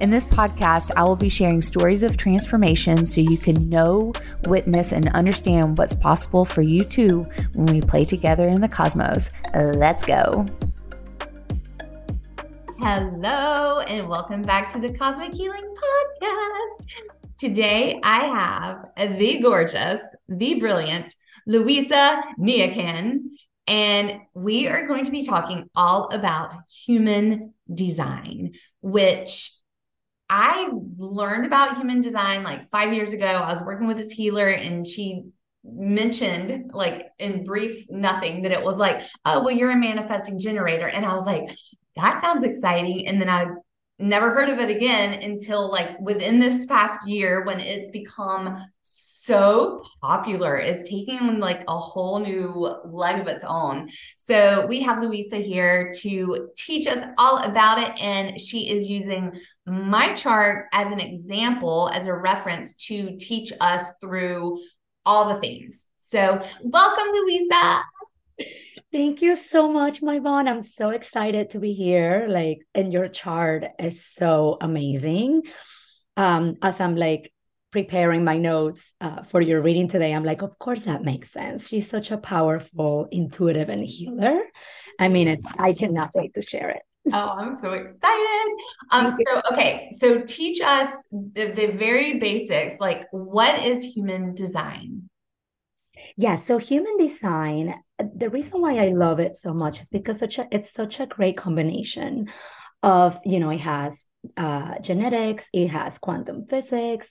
In this podcast, I will be sharing stories of transformation so you can know, witness, and understand what's possible for you too when we play together in the cosmos. Let's go. Hello, and welcome back to the Cosmic Healing Podcast. Today, I have the gorgeous, the brilliant Luisa Niakan, and we are going to be talking all about human design, which I learned about human design like five years ago. I was working with this healer, and she mentioned like in brief nothing that it was like oh well you're a manifesting generator and i was like that sounds exciting. And then I never heard of it again until like within this past year when it's become so popular is taking like a whole new leg of its own. So we have Luisa here to teach us all about it. And she is using my chart as an example, as a reference to teach us through all the things. So welcome, Luisa. Thank you so much, my Vaughn. I'm so excited to be here. Like, and your chart is so amazing. Um, as I'm like preparing my notes uh, for your reading today, I'm like, of course that makes sense. She's such a powerful, intuitive, and healer. I mean, it's, I cannot wait to share it. Oh, I'm so excited. Um, so okay, so teach us the, the very basics, like what is human design? Yeah, so human design, the reason why I love it so much is because such a, it's such a great combination of, you know, it has uh, genetics, it has quantum physics,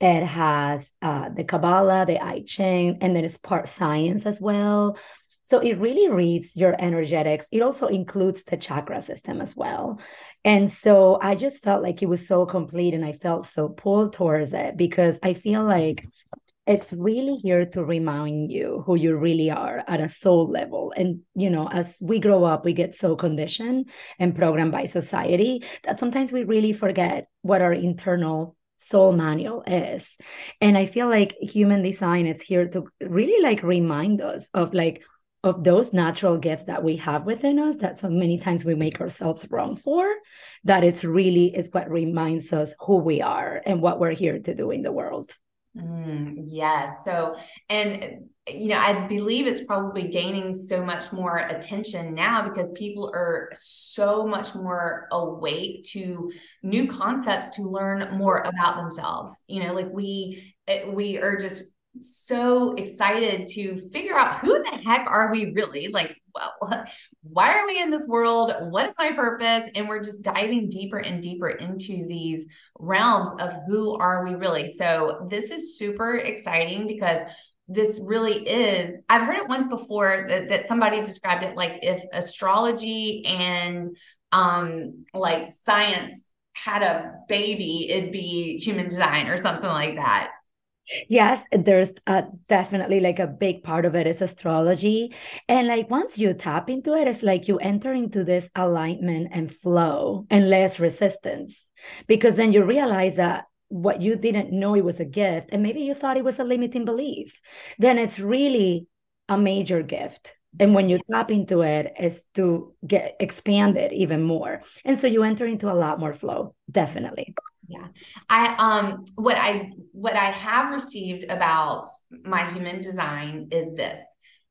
it has uh, the Kabbalah, the I Ching, and then it's part science as well. So it really reads your energetics. It also includes the chakra system as well. And so I just felt like it was so complete and I felt so pulled towards it because I feel like it's really here to remind you who you really are at a soul level and you know as we grow up we get so conditioned and programmed by society that sometimes we really forget what our internal soul manual is. And i feel like human design is here to really like remind us of like of those natural gifts that we have within us that so many times we make ourselves wrong for that it's really is what reminds us who we are and what we're here to do in the world Mm, yes. So, and you know, I believe it's probably gaining so much more attention now because people are so much more awake to new concepts to learn more about themselves. You know, like we eh, we are just so excited to figure out who the heck are we really like well, why are we in this world? What is my purpose? And we're just diving deeper and deeper into these realms of who are we really? So this is super exciting because this really is i've heard it once before that, that somebody described it like if astrology and um like science had a baby it'd be human design or something like that Yes, there's uh, definitely like a big part of it is astrology. And like once you tap into it, it's like you enter into this alignment and flow and less resistance because then you realize that what you didn't know it was a gift and maybe you thought it was a limiting belief, then it's really a major gift. And when you tap into it, is to get expanded even more. And so you enter into a lot more flow, definitely. Yeah. I um what I what I have received about my human design is this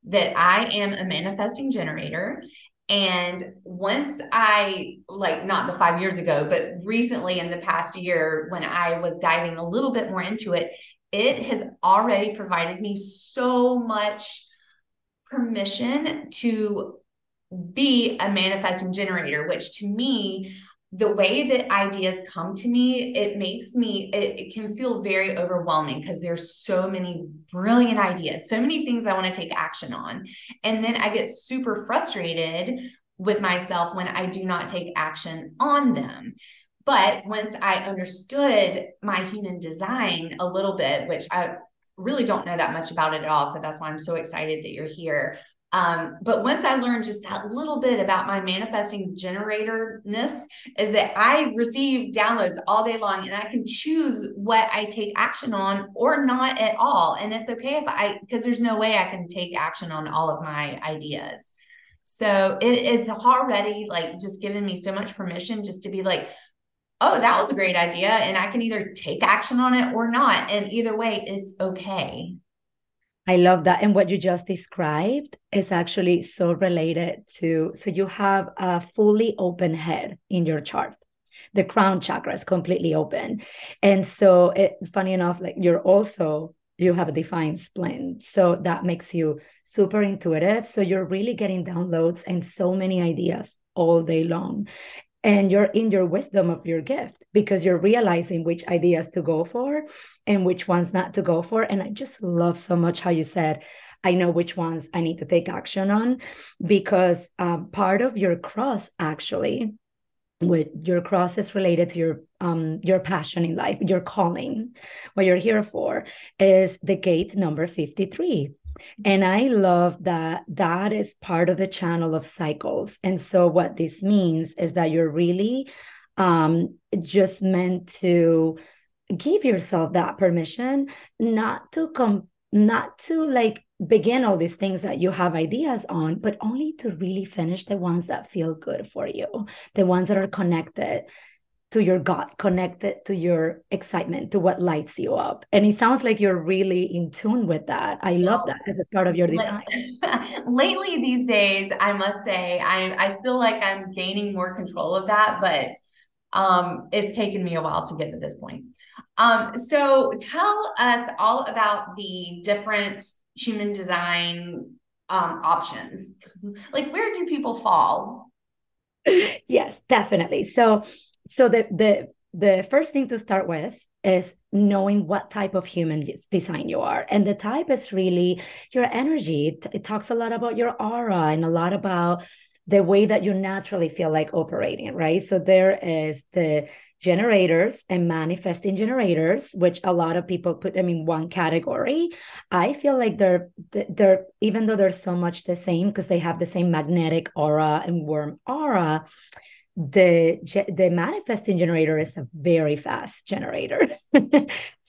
that I am a manifesting generator and once I like not the 5 years ago but recently in the past year when I was diving a little bit more into it it has already provided me so much permission to be a manifesting generator which to me the way that ideas come to me, it makes me, it, it can feel very overwhelming because there's so many brilliant ideas, so many things I want to take action on. And then I get super frustrated with myself when I do not take action on them. But once I understood my human design a little bit, which I really don't know that much about it at all. So that's why I'm so excited that you're here. Um, but once I learned just that little bit about my manifesting generatorness, is that I receive downloads all day long and I can choose what I take action on or not at all. And it's okay if I, because there's no way I can take action on all of my ideas. So it, it's already like just giving me so much permission just to be like, oh, that was a great idea. And I can either take action on it or not. And either way, it's okay. I love that. And what you just described is actually so related to so you have a fully open head in your chart. The crown chakra is completely open. And so it's funny enough, like you're also you have a defined spleen. So that makes you super intuitive. So you're really getting downloads and so many ideas all day long and you're in your wisdom of your gift because you're realizing which ideas to go for and which ones not to go for. And i just love so much how you said i know which ones i need to take action on because um, part of your cross actually with your cross is related to your um your passion in life your calling. What you're here for is the gate number 53 and I love that that is part of the channel of cycles. And so, what this means is that you're really um, just meant to give yourself that permission not to come, not to like begin all these things that you have ideas on, but only to really finish the ones that feel good for you, the ones that are connected to your gut, connected to your excitement, to what lights you up. And it sounds like you're really in tune with that. I love that as a part of your design. Lately, these days, I must say, I, I feel like I'm gaining more control of that, but um, it's taken me a while to get to this point. Um, so tell us all about the different human design um, options. Like, where do people fall? Yes, definitely. So so the the the first thing to start with is knowing what type of human design you are. And the type is really your energy. It, talks a lot about your aura and a lot about the way that you naturally feel like operating right? So there is the generators and manifesting generators which a lot of people put them in one category. I feel like they're they're even though they're so much the same because they have the same magnetic aura and warm aura the the manifesting generator is a very fast generator.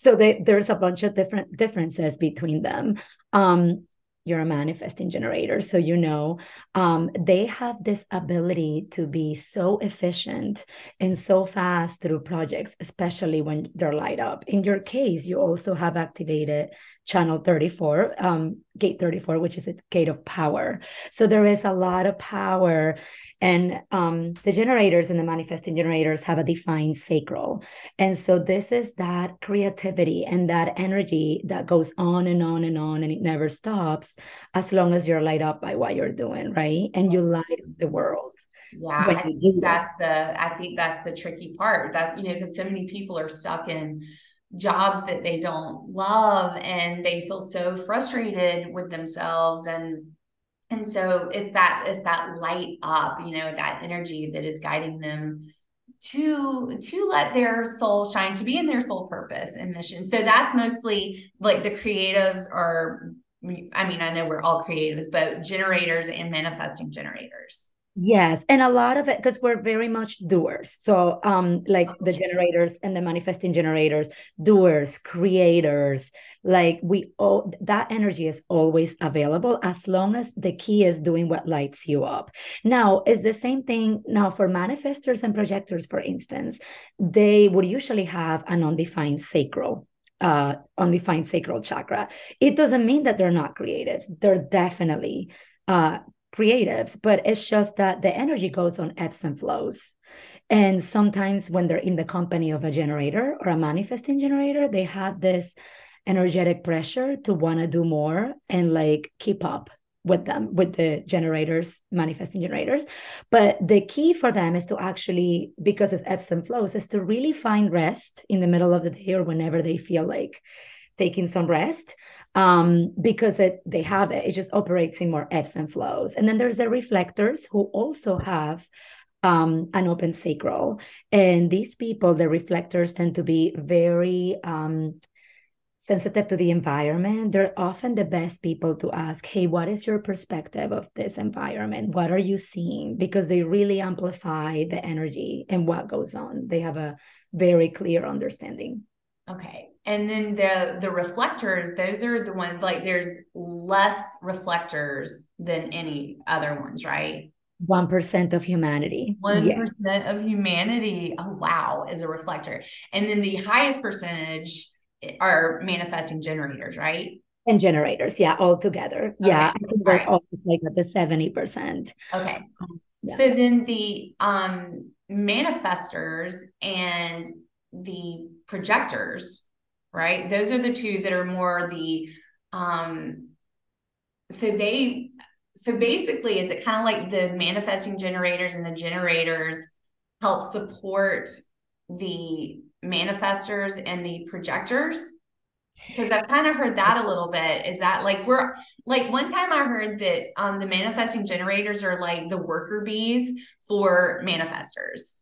So they, there's a bunch of different differences between them. Um, you're a manifesting generator so you know um, they have this ability to be so efficient and so fast through projects especially when they're light up. In your case you also have activated channel 34 um, gate 34 which is a gate of power. So there is a lot of power and um, the generators and the manifesting generators have a defined sacral. And so this is that creativity and that energy that goes on and on and on and it never stops as long as you're light up by what you're doing right? And you light up the world yeah I think that's the i think that's the tricky part that you know because so many people are stuck in jobs that they don't love and they feel so frustrated with themselves and and so it's that it's that light up you know that energy that is guiding them to to let their soul shine to be in their soul purpose and mission. So that's mostly like the creatives are i mean i know we're all creatives but generators and manifesting generators Yes, and a lot of it because we're very much doers. So, um, like the generators and the manifesting generators, doers, creators, like we all that energy is always available as long as the key is doing what lights you up. Now, it's the same thing now for manifestors and projectors, for instance, they would usually have an undefined sacral uh, undefined sacral chakra. It doesn't mean that they're not creative. They're definitely uh, creatives, but it's just that the energy goes on ebbs and flows. And sometimes when they're in the company of a generator or a manifesting generator, they have this energetic pressure to want to do more and like keep up with them, with the generators, manifesting generators. But the key for them is to actually, because it's ebbs and flows, is to really find rest in the middle of the day or whenever they feel like taking some rest um, because it, they have it. It just operates in more ebbs and flows. And then there's the reflectors who also have um, an open sacral. And these people, the reflectors, tend to be very um, sensitive to the environment, they're often the best people to ask, hey, what is your perspective of this environment? What are you seeing? Because they really amplify the energy and what goes on. They have a very clear understanding. Okay. And then the the reflectors, those are the ones like there's less reflectors than any other ones, right? 1% of humanity. 1% yes. of humanity. Oh wow, is a reflector. And then the highest percentage are manifesting generators, right? And generators, yeah, all together. Okay. Yeah, I think they're right. always like at the 70%. Okay. Um, yeah. So then the um manifestors and the projectors, right? Those are the two that are more the um so they so basically is it kind of like the manifesting generators and the generators help support the manifestors and the projectors because I've kind of heard that a little bit. Is that like we're like one time I heard that um the manifesting generators are like the worker bees for manifestors.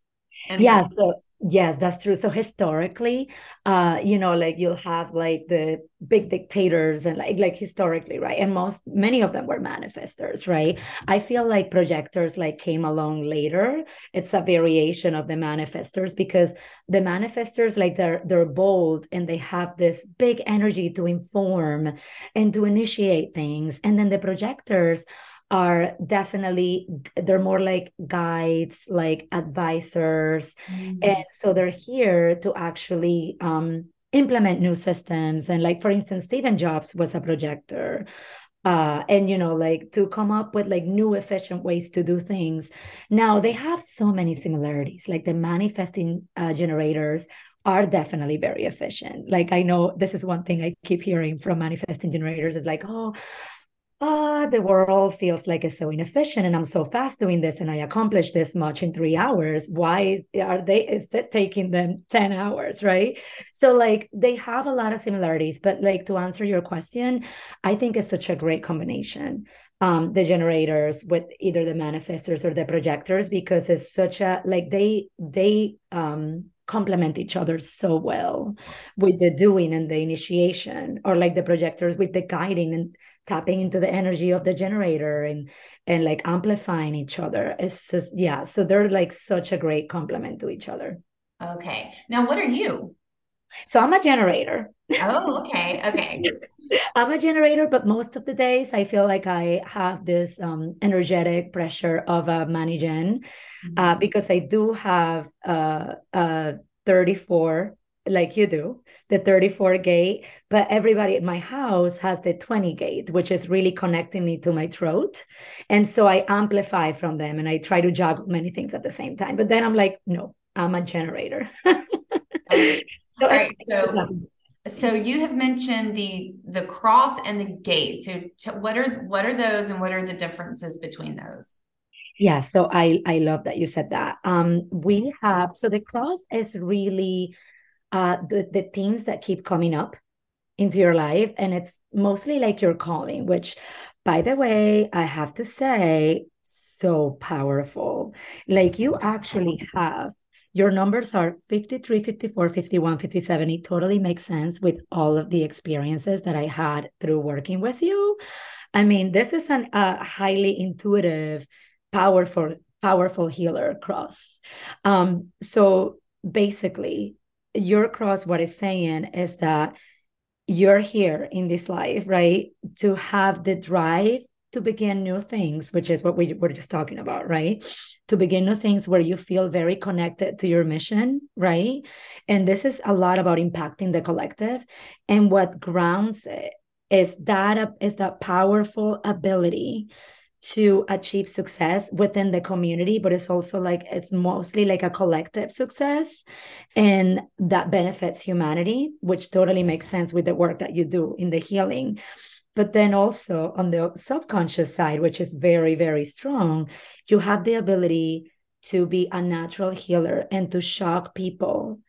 And yeah, so Yes, that's true. So historically, uh, you know, like you'll have like the big dictators and like like historically, right? And most many of them were manifestors, right? I feel like projectors like came along later. It's a variation of the manifestors because the manifestors like they're they're bold and they have this big energy to inform and to initiate things. And then the projectors are definitely they're more like guides like advisors. Mm-hmm. and so they're here to actually um, implement new systems. And like for instance stephen jobs was a projector uh, and you know like to come up with like new efficient ways to do things. Now they have so many similarities. Like the manifesting uh, generators are definitely very efficient. Like i know this is one thing i keep hearing from manifesting generators is like oh ah, the world feels like it's so inefficient and I'm so fast doing this and I accomplished this much in three hours. Why are they, is it taking them 10 hours, right? So, like, they have a lot of similarities, but like to answer your question, I think it's such a great combination. Um, the generators with either the manifestors or the projectors because it's such a like they they um complement each other so well with the doing and the initiation or like the projectors with the guiding and tapping into the energy of the generator and and like amplifying each other. It's just yeah so they're like such a great complement to each other. Okay. Now what are you? So i'm a generator. Oh okay. Okay. I'm a generator but most of the days i feel like i have this um, energetic pressure of a manigen mm-hmm. uh, because i do have uh, uh 34 like you do, the 34 gate, but everybody at my house has the 20 gate, which is really connecting me to my throat. And so I amplify from them and I try to juggle many things at the same time. But then I'm like, no, I'm a generator. okay. so All right. So so you have mentioned the the cross and the gate. So t- what are what are those and what are the differences between those? Yeah, so I I love that you said that. Um, we have so the cross is really uh, the, the themes that keep coming up into your life. And it's mostly like your calling, which, by the way, I have to say, so powerful. Like you actually have your numbers are 53, 54, 51, 57. It totally makes sense with all of the experiences that I had through working with you. I mean, this is a highly intuitive, powerful, powerful healer cross. Um, so basically, your cross, what it's saying is that you're here in this life, right? To have the drive to begin new things, which is what we were just talking about, right? To begin new things where you feel very connected to your mission, right? And this is a lot about impacting the collective. And what grounds it is that is that powerful ability to achieve success within the community but it's also like it's mostly like a collective success and that benefits humanity which totally makes sense with the work that you do in the healing. But then also on the subconscious side which is very very strong you have the ability to be a natural healer and to shock people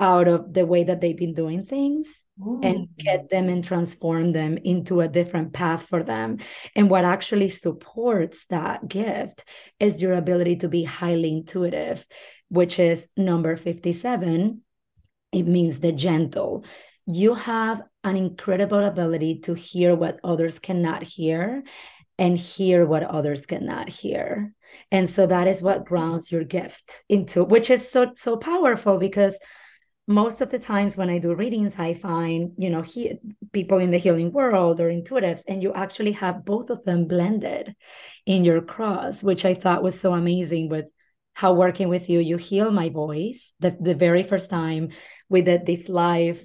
out of the way that they've been doing things Ooh. and get them and transform them into a different path for them. And what actually supports that gift is your ability to be highly intuitive, which is number 57. It means the gentle. you have an incredible ability to hear what others cannot hear and hear what others cannot hear. And so that is what grounds your gift into, which is so so powerful because most of the times when I do readings, I find, you know, he, people in the healing world or intuitives, and you actually have both of them blended in your cross, which I thought was so amazing with how working with you, you heal my voice. The, the very first time we did this live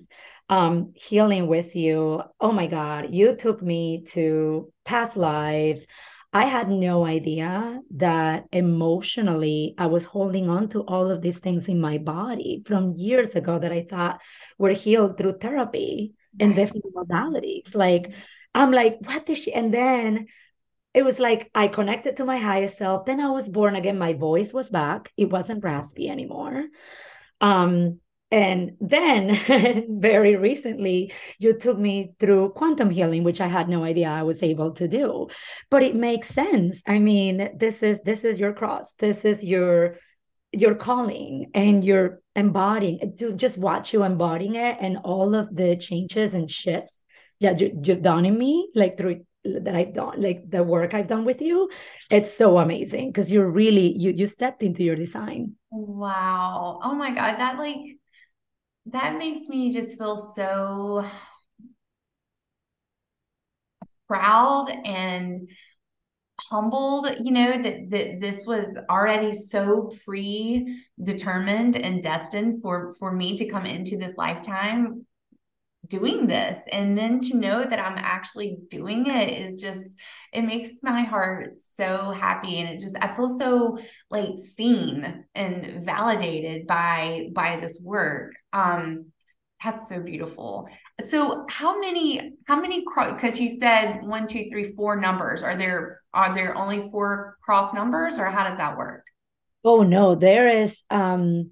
um, healing with you, oh my God, you took me to past lives. I had no idea that emotionally I was holding on to all of these things in my body from years ago that I thought were healed through therapy and different modalities. Like, I'm like, what is she? And then it was like I connected to my highest self. Then I was born again. My voice was back. It wasn't raspy anymore. Um, and then very recently you took me through quantum healing which i had no idea i was able to do but it makes sense i mean this is this is your cross this is your your calling and you're embodying to just watch you embodying it and all of the changes and shifts that you, you've done in me like through that I've done, like the work I've done with you, it's so amazing because you're really you you stepped into your design. Wow. Oh my God. That like that makes me just feel so proud and humbled you know that that this was already so predetermined and destined for for me to come into this lifetime doing this. And then to know that i'm actually doing it is just it makes my heart so happy. And it just i feel so like seen and validated by by this work. Um that's so beautiful. So how many how many cross because you said one two three four numbers. Are there are there only four cross numbers or how does that work? Oh no. There is um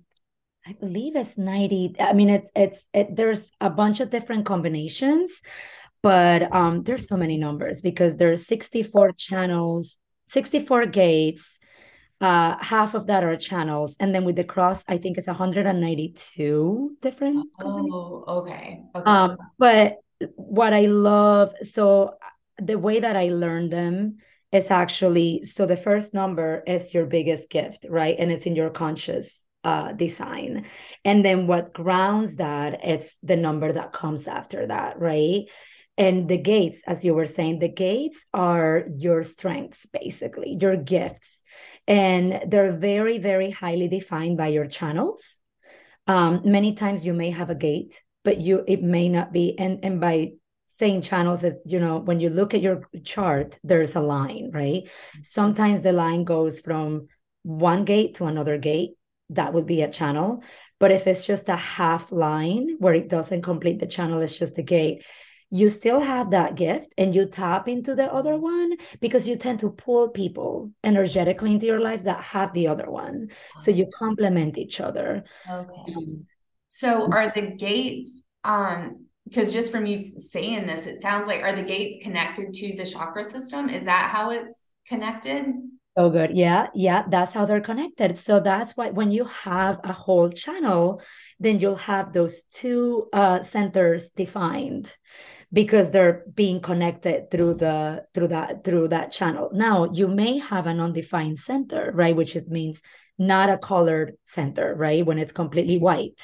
I believe it's 90. I mean, it's it's it, there's a bunch of different combinations, but um there's so many numbers because there's 64 channels, 64 gates. Uh, half of that are channels, and then with the cross, I think it's 192 different. Oh, okay. okay. Um, but what I love, so the way that I learned them is actually so the first number is your biggest gift, right? And it's in your conscious uh, design. And then what grounds that, it's the number that comes after that, right? And the gates, as you were saying, the gates are your strengths, basically, your gifts. And they're very, very highly defined by your channels. Um, many times you may have a gate, but you it may not be. And, and by saying channels is, you know, when you look at your chart, there's a line, right? Sometimes the line goes from one gate to another gate that would be a channel. But if it's just a half line where it doesn't complete the channel, it's just a gate, you still have that gift and you tap into the other one because you tend to pull people energetically into your life that have the other one. So you complement each other. Okay. Um, so are the gates um because just from you saying this, it sounds like are the gates connected to the chakra system? Is that how it's connected? So good. Yeah. Yeah. That's how they're connected. So that's why when you have a whole channel, then you'll have those two uh, centers defined because they're being connected through the through that through that channel. Now you may have an undefined center, right? Which it means not a colored center, right? When it's completely white.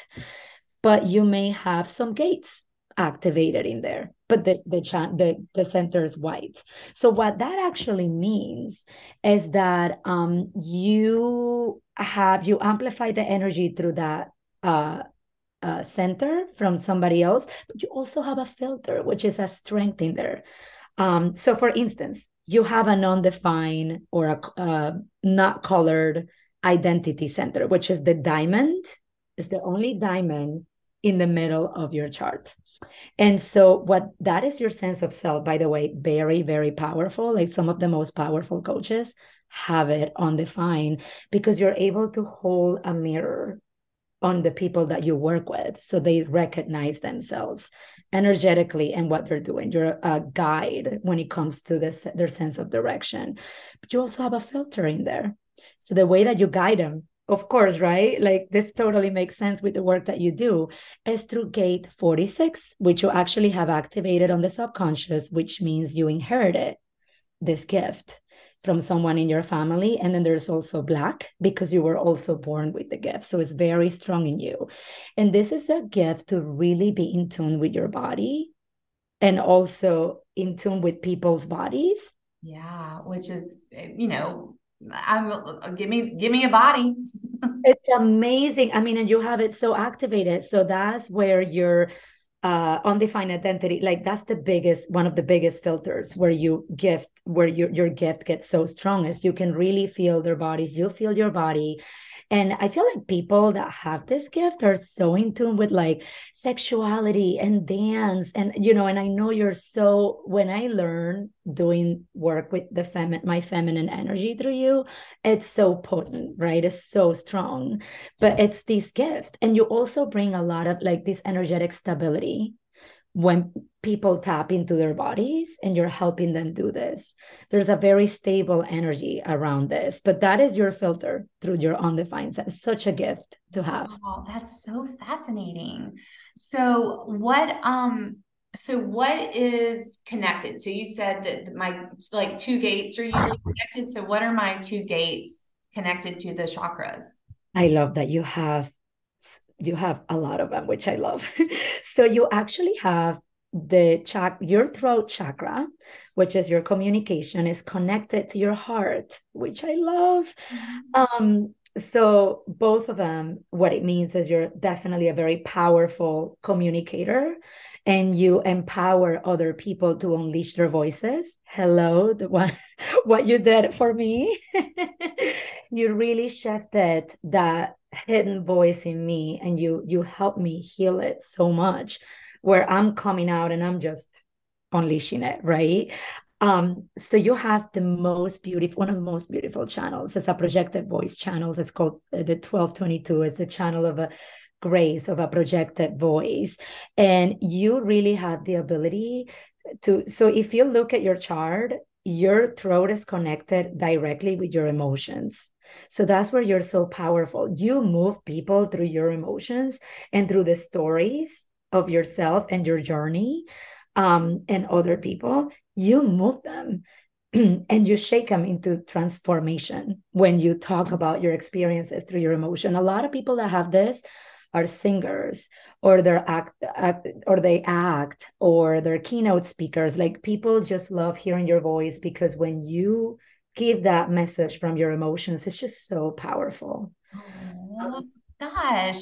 But you may have some gates activated in there but the the, the the center is white. So what that actually means is that um you have you amplify the energy through that uh, uh, center from somebody else but you also have a filter which is a strength in there. Um so for instance you have a non-defined or a uh, not colored identity center which is the diamond is the only diamond in the middle of your chart and so, what that is your sense of self, by the way, very, very powerful. Like some of the most powerful coaches have it undefined because you're able to hold a mirror on the people that you work with. So they recognize themselves energetically and what they're doing. You're a guide when it comes to this their sense of direction. But you also have a filter in there. So the way that you guide them of course, right? Like this totally makes sense with the work that you do, is through gate 46, which you actually have activated on the subconscious, which means you inherited this gift from someone in your family. And then there's also black because you were also born with the gift. So it's very strong in you. And this is a gift to really be in tune with your body and also in tune with people's bodies. Yeah, which is, eh, you know, I'm give me give me a body. it's amazing. I mean, and you have it so activated. So that's where your uh, undefined identity, like that's the biggest one of the biggest filters where you gift, where your your gift gets so strong is you can really feel their bodies. You feel your body, and I feel like people that have this gift are so in tune with like sexuality and dance. And, you know, and I know you're so, when I learn doing work with the feminine, my feminine energy through you, it's so potent, right? It's so strong. But it's this gift. And you also bring a lot of like this energetic stability when people tap into their bodies and you're helping them do this. There's a very stable energy around this but that is your filter through your undefined sense. Such a gift to have. Oh that's so fascinating. So what um so what is connected? So you said that my like two gates are usually connected. So what are my two gates connected to the chakras? I love that you have you have a lot of them, which I love. so you actually have the chak your throat chakra, which is your communication, is connected to your heart, which I love. Mm-hmm. Um, so both of them, what it means is you're definitely a very powerful communicator and you empower other people to unleash their voices. Hello, the one what you did for me. you really shifted that hidden voice in me and you you help me heal it so much where i'm coming out and i'm just unleashing it right? Um so you have the most beautiful one of the most beautiful channels. It's a projected voice channels it's called uh, the 1222 it's the channel of a grace of a projected voice. And you really have the ability to so if you look at your chart your throat is connected directly with your emotions so that's where you're so powerful. You move people through your emotions and through the stories of yourself and your journey um, and other people. You move them and you shake them into transformation when you talk about your experiences through your emotion. A lot of people that have this are singers or they're act, act or they act or they're keynote speakers like people just love hearing your voice because when you give that message from your emotions. It's just so powerful. Oh, gosh.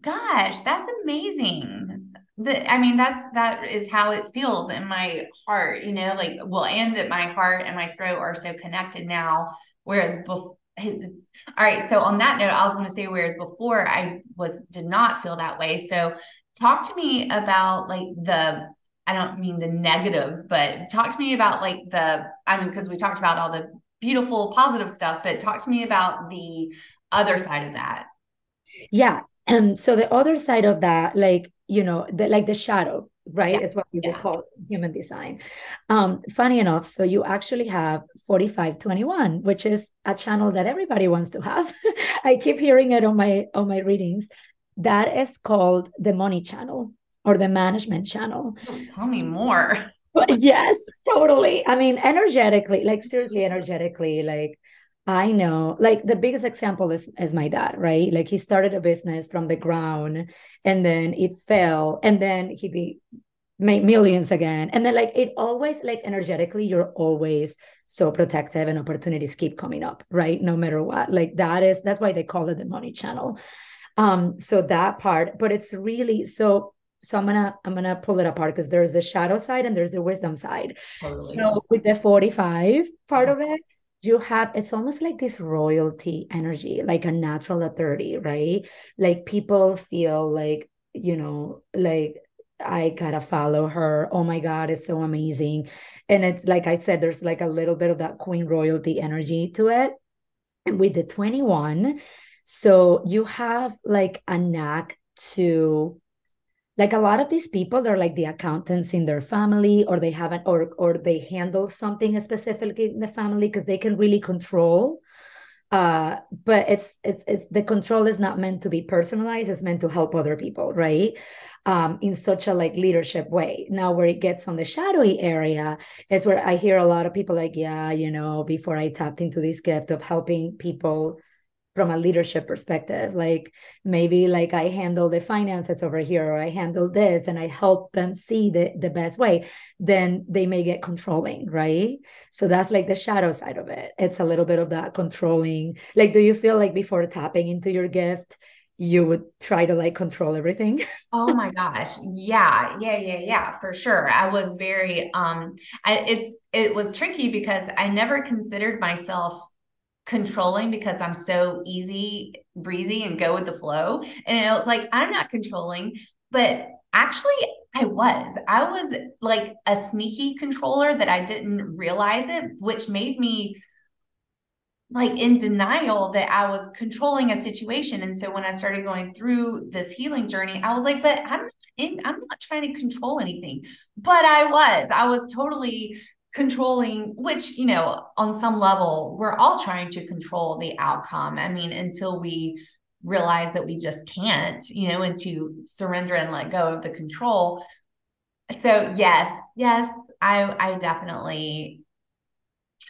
Gosh that's amazing. The, i mean that's that is how it feels in my heart you know like well and that my heart and my throat are so connected now whereas before all right so on that note i was going to say whereas before i was did not feel that way. So talk to me about like the I don't mean the negatives, but talk to me about like the, I mean, because we talked about all the beautiful, positive stuff, but talk to me about the other side of that. Yeah. Um, so the other side of that, like, you know, the, like the shadow, right, yeah. is what we yeah. call human design. Um, funny enough, so you actually have 4521, which is a channel that everybody wants to have. I keep hearing it on my on my readings. That is called the money channel or the management channel. Tell me more. yes, totally. I mean, energetically, like seriously, energetically, like I know, like the biggest example is is my dad, right? Like he started a business from the ground and then it fell and then he be made millions again. And then like it always like energetically, you're always so protective and opportunities keep coming up, right? No matter what. Like that is that's why they call it the money channel. Um, so that part, but it's really so so i'm gonna i'm gonna pull it apart because there's the shadow side and there's the wisdom side oh, totally. so with the 45 part of uh-huh. it you have it's almost like this royalty energy like a natural authority right like people feel like you know like I gotta follow her. Oh my God, it's so amazing. And it's like I said, there's like a little bit of that queen royalty energy to it. And with the 21, so you have like a knack to like a lot of these people they're like the accountants in their family or they haven't or or they handle something specifically in the family because they can really control uh but it's it's it's the control is not meant to be personalized it's meant to help other people right? Um in such a like leadership way. Now where it gets on the shadowy area is where i hear a lot of people like yeah you know before i tapped into this gift of helping people from a leadership perspective like maybe like i handle the finances over here or i handle this and i help them see the, the best way then they may get controlling right? So that's like the shadow side of it. It's a little bit of that controlling. Like do you feel like before tapping into your gift you would try to like control everything? Oh my gosh. Yeah. Yeah yeah yeah for sure. I was very um I, it's it was tricky because i never considered myself controlling because I'm so easy breezy and go with the flow. And it was like, I'm not controlling, but actually I was. I was like a sneaky controller that I didn't realize it, which made me like in denial that I was controlling a situation. And so when I started going through this healing journey, I was like, but I'm not in, I'm not trying to control anything. But I was. I was totally controlling which you know on some level we're all trying to control the outcome. I mean until we realize that we just can't you know and to surrender and let go of the control. So yes yes i i definitely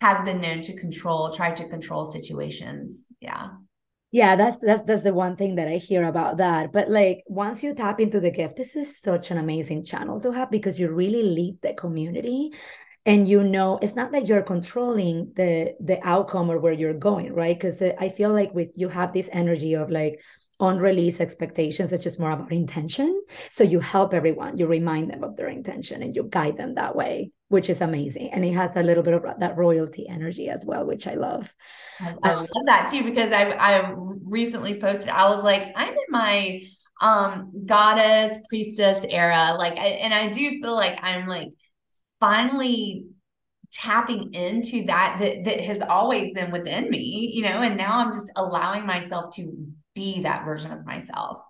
have been known to control try to control situations. Yeah. Yeah that's that's that's the one thing that i hear about that. But like once you tap into the gift this is such an amazing channel to have because you really lead the community and you know it's not that you're controlling the the outcome or where you're going right? Because i feel like with you have this energy of like unreleased expectations it's just more about intention. So you help everyone you remind them of their intention and you guide them that way which is amazing. And it has a little bit of that royalty energy as well which i love. I, I um, love that too because i i recently posted i was like i'm in my um goddess priestess era. Like I, and i do feel like i'm like finally tapping into that, that that has always been within me, you know, and now I'm just allowing myself to be that version of myself.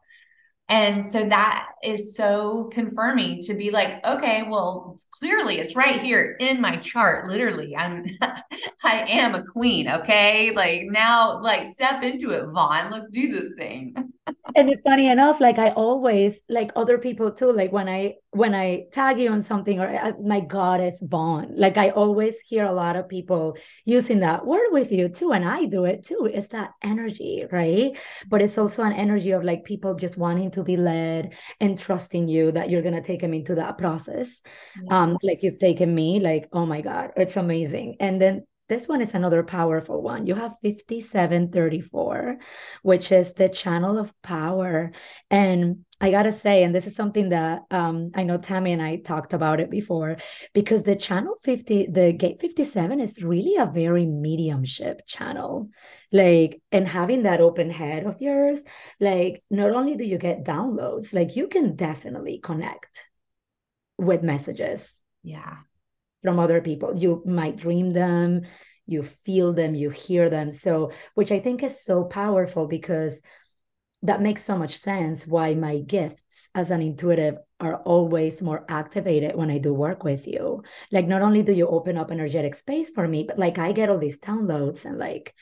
And so that is so confirming to be like, okay, well, clearly it's right here in my chart. Literally, I'm I am a queen. Okay. Like now, like step into it, Vaughn. Let's do this thing. and it's funny enough, like I always like other people too. Like when I when I tag you on something or I, my goddess Vaughn, like I always hear a lot of people using that word with you too, and I do it too. It's that energy, right? But it's also an energy of like people just wanting to be led and trusting you that you're gonna take them into that process. Yeah. Um, like you've taken me, like oh my god, it's amazing. And then this one is another powerful one. You have 5734, which is the channel of power. And I got to say, and this is something that um, I know Tammy and I talked about it before, because the channel 50, the gate 57 is really a very mediumship channel. Like, and having that open head of yours, like, not only do you get downloads, like, you can definitely connect with messages. Yeah from other people. You might dream them, you feel them, you hear them. So, which I think is so powerful because that makes so much sense why my gifts as an intuitive are always more activated when I do work with you. Like, not only do you open up energetic space for me, but like I get all these downloads and like,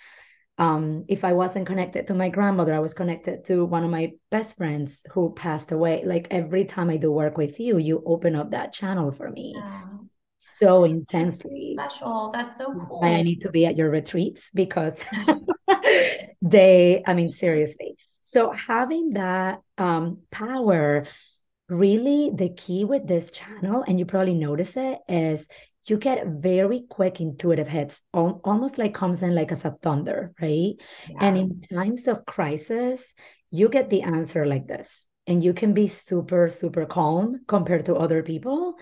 um, if I wasn't connected to my grandmother, I was connected to one of my best friends who passed away. Like every time I do work with you, you open up that channel for me so intensely. Special. That's so cool. I need to be at your retreats because they, I mean, seriously. So having that um, power, really the key with this channel, and you probably notice it, is you get very quick intuitive hits, almost like comes in like as a thunder, right? Yeah. And in times of crisis, you get the answer like this. And you can be super, super calm compared to other people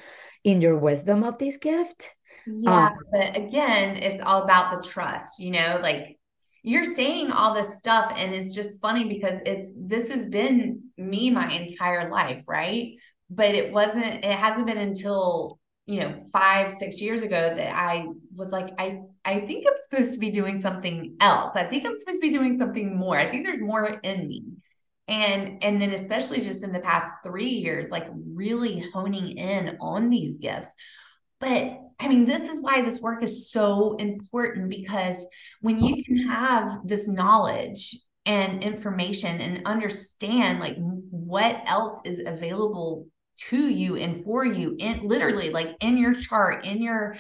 in your wisdom of this gift. Yeah, um, but again, it's all about the trust, you know, like you're saying all this stuff and it's just funny because it's this has been me my entire life, right? But it wasn't it hasn't been until you know 5 6 years ago that I was like I I think I'm supposed to be doing something else. I think I'm supposed to be doing something more. I think there's more in me and and then especially just in the past three years like really honing in on these gifts. But I mean, this is why this work is so important because when you can have this knowledge and information and understand like what else is available to you and for you in literally like in your chart in your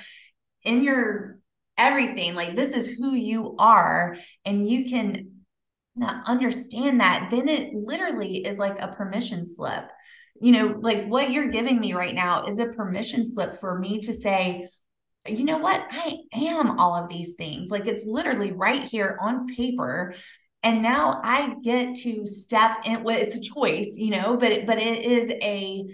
in your everything like this is who you are and you can understand that then it literally is like a permission slip. You know like what you're giving me right now is a permission slip for me to say you know what? I am all of these things. Like it's literally right here on paper. And now i get to step in well it's a choice you know but but it is a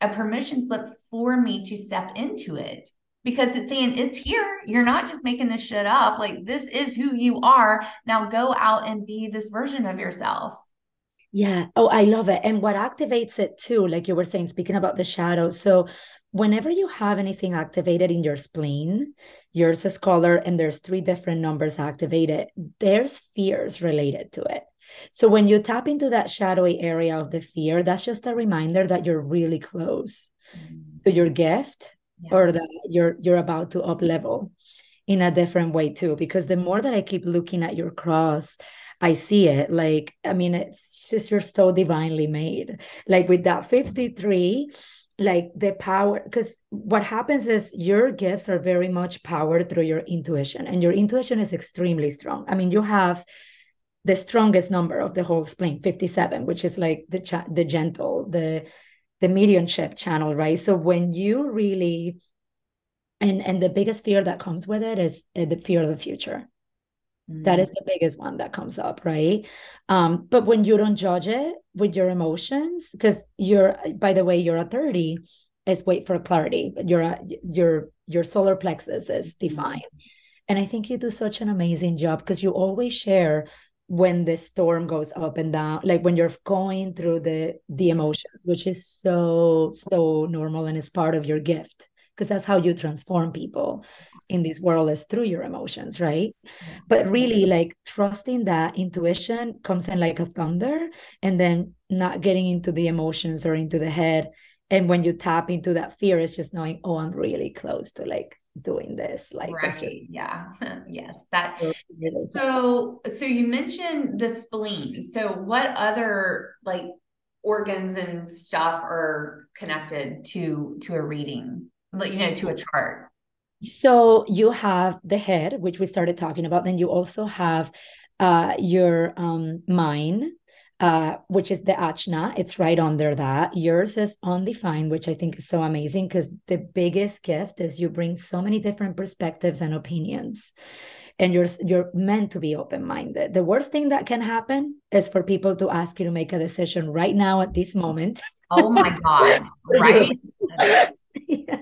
a permission slip for me to step into it because it's saying it's here. You're not just making this shit up. Like this is who you are. Now go out and be this version of yourself. Yeah. Oh, I love it. And what activates it too, like you were saying, speaking about the shadow. So whenever you have anything activated in your spleen, yours is color, and there's three different numbers activated, there's fears related to it. So when you tap into that shadowy area of the fear, that's just a reminder that you're really close mm-hmm. to your gift yeah. or that you're you're about to up level in a different way too. Because the more that I keep looking at your cross, I see it. Like, I mean, it's just you're so divinely made. Like with that 53, like the power, because what happens is your gifts are very much powered through your intuition, and your intuition is extremely strong. I mean, you have the strongest number of the whole spleen 57 which is like the the gentle the the mediumship channel right so when you really and and the biggest fear that comes with it is uh, the fear of the future mm. that is the biggest one that comes up right um but when you don't judge it with your emotions because you're by the way you're a 30 is wait for clarity your your your solar plexus is mm-hmm. defined mm. and i think you do such an amazing job because you always share when the storm goes up and down like when you're going through the the emotions which is so so normal and it's part of your gift because that's how you transform people in this world is through your emotions right? But really like trusting that intuition comes in like a thunder and then not getting into the emotions or into the head. And when you tap into that fear it's just knowing oh i'm really close to like doing this like right just, yeah yes that so so you mentioned the spleen so what other like organs and stuff are connected to to a reading like you know to a chart? So you have the head which we started talking about then you also have uh your um mind uh, which is the Ajna. It's right under that. Yours is undefined, which I think is so amazing because the biggest gift is you bring so many different perspectives and opinions. And you're you're meant to be open-minded. The worst thing that can happen is for people to ask you to make a decision right now at this moment. Oh my God. right. yeah.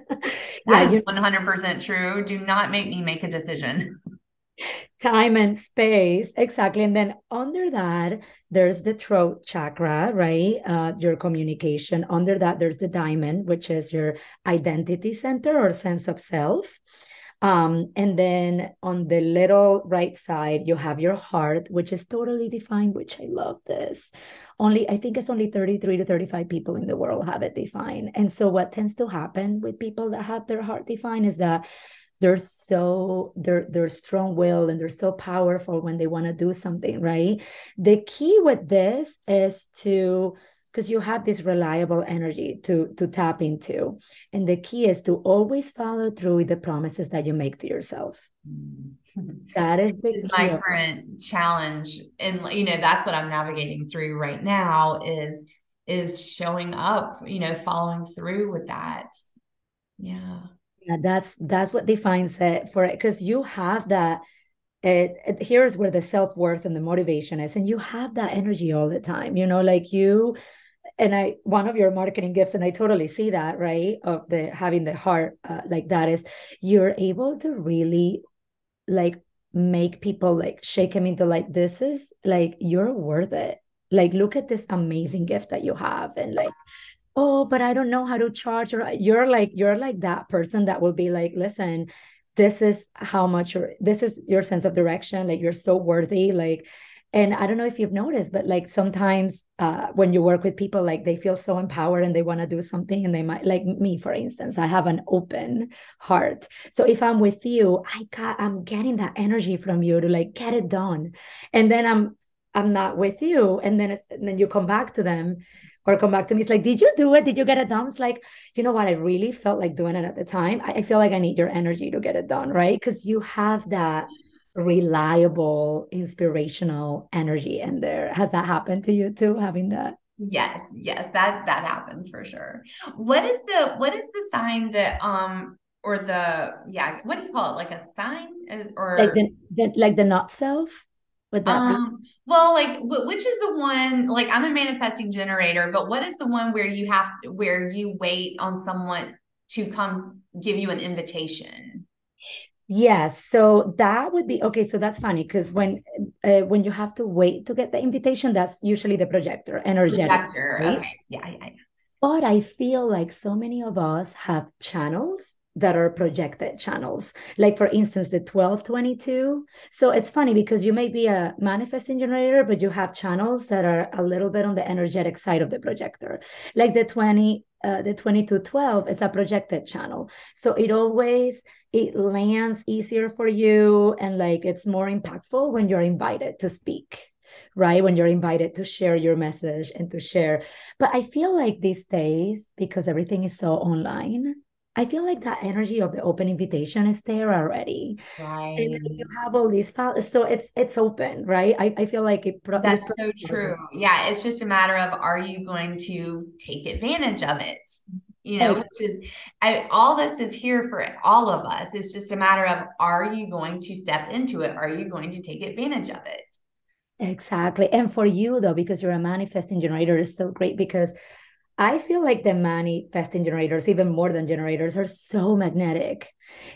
That yeah, is 100% true. Do not make me make a decision time and space. Exactly. And then under that there's the throat chakra right? Uh, your communication. Under that there's the diamond which is your identity center or sense of self. Um, and then on the little right side you have your heart which is totally defined which i love this. Only i think it's only 33 to 35 people in the world have it defined. And so what tends to happen with people that have their heart defined is that they're so they're they're strong will and they're so powerful when they want to do something right? The key with this is to because you have this reliable energy to to tap into and the key is to always follow through with the promises that you make to yourselves. Mm-hmm. That is, is my current challenge and you know that's what i'm navigating through right now is is showing up you know following through with that. Yeah yeah that's that's what defines it for it because you have that it, it, here's where the self-worth and the motivation is and you have that energy all the time you know like you and i one of your marketing gifts and i totally see that right of the having the heart uh, like that is you're able to really like make people like shake them into like this is like you're worth it. Like look at this amazing gift that you have and like oh but i don't know how to charge or you're like you're like that person that will be like listen this is how much your this is your sense of direction like you're so worthy like and i don't know if you've noticed but like sometimes uh, when you work with people like they feel so empowered and they want to do something and they might like me for instance i have an open heart. So if i'm with you i got i'm getting that energy from you to like get it done. And then i'm i'm not with you and then and then you come back to them or come back to me it's like did you do it did you get it done it's like you know what i really felt like doing it at the time i, I feel like i need your energy to get it done right because you have that reliable, inspirational energy in there. Has that happened to you too, having that? Yes, yes, that that happens for sure. What is the what is the sign that um or the yeah, what do you call it? Like a sign uh, or like the, the like the not self? Would that um, be? well, like which is the one like I'm a manifesting generator, but what is the one where you have where you wait on someone to come give you an invitation? Yes, so that would be okay. So that's funny because when uh, when you have to wait to get the invitation, that's usually the projector, energetic. Projector, right? okay, yeah, yeah, yeah. But I feel like so many of us have channels that are projected channels. Like for instance, the 1222. So it's funny because you may be a manifesting generator, but you have channels that are a little bit on the energetic side of the projector. Like the 20, uh, the 2212 is a projected channel. So it always it lands easier for you and like it's more impactful when you're invited to speak right when you're invited to share your message and to share but i feel like these days because everything is so online I feel like that energy of the open invitation is there already. Right. And you have all these files. So it's it's open, right? I, I feel like it pro- That's so true. Yeah. It's just a matter of are you going to take advantage of it? You know, which is I, all this is here for all of us. It's just a matter of are you going to step into it? Are you going to take advantage of it? Exactly. And for you though, because you're a manifesting generator, is so great because I feel like the manifesting generators, even more than generators, are so magnetic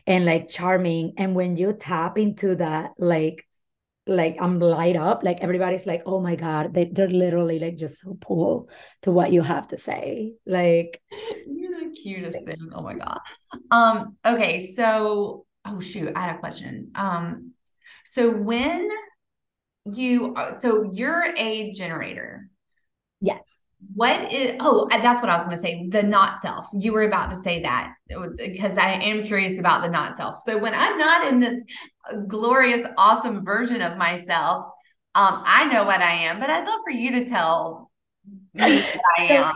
and like charming. And when you tap into that, like, like I'm light up, like everybody's like, oh my God, they, they're literally like just so pull to what you have to say. Like, you're the cutest thing. Oh my God. Um, okay. So, oh shoot, I had a question. Um, so when you, so you're a generator. Yes what is oh uh, that's what i was going to say the not self. You were about to say that uh, because i am curious about the not self. So when i'm not in this uh, glorious awesome version of myself um i know what i am but i'd love for you to tell me what i am.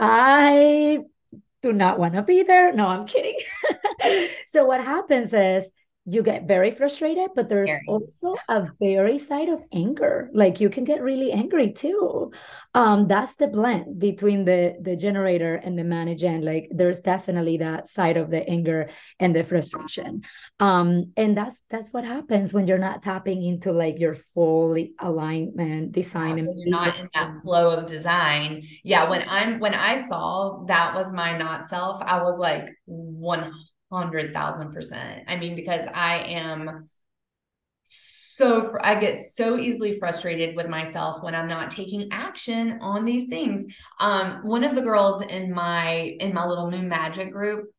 I do not want to be there. No i'm kidding. So what happens is you get very frustrated, but there's very. also a very side of anger. Like you can get really angry too. Um, that's the blend between the the generator and the manager. And Like there's definitely that side of the anger and the frustration. Um, and that's that's what happens when you're not tapping into like your full alignment design and you're not in that flow of design. Yeah, when I'm when I saw that was my not self, I was like one hundred thousand percent. I mean, because I am so I get so easily frustrated with myself when I'm not taking action on these things. Um, one of the girls in my in my little new magic group,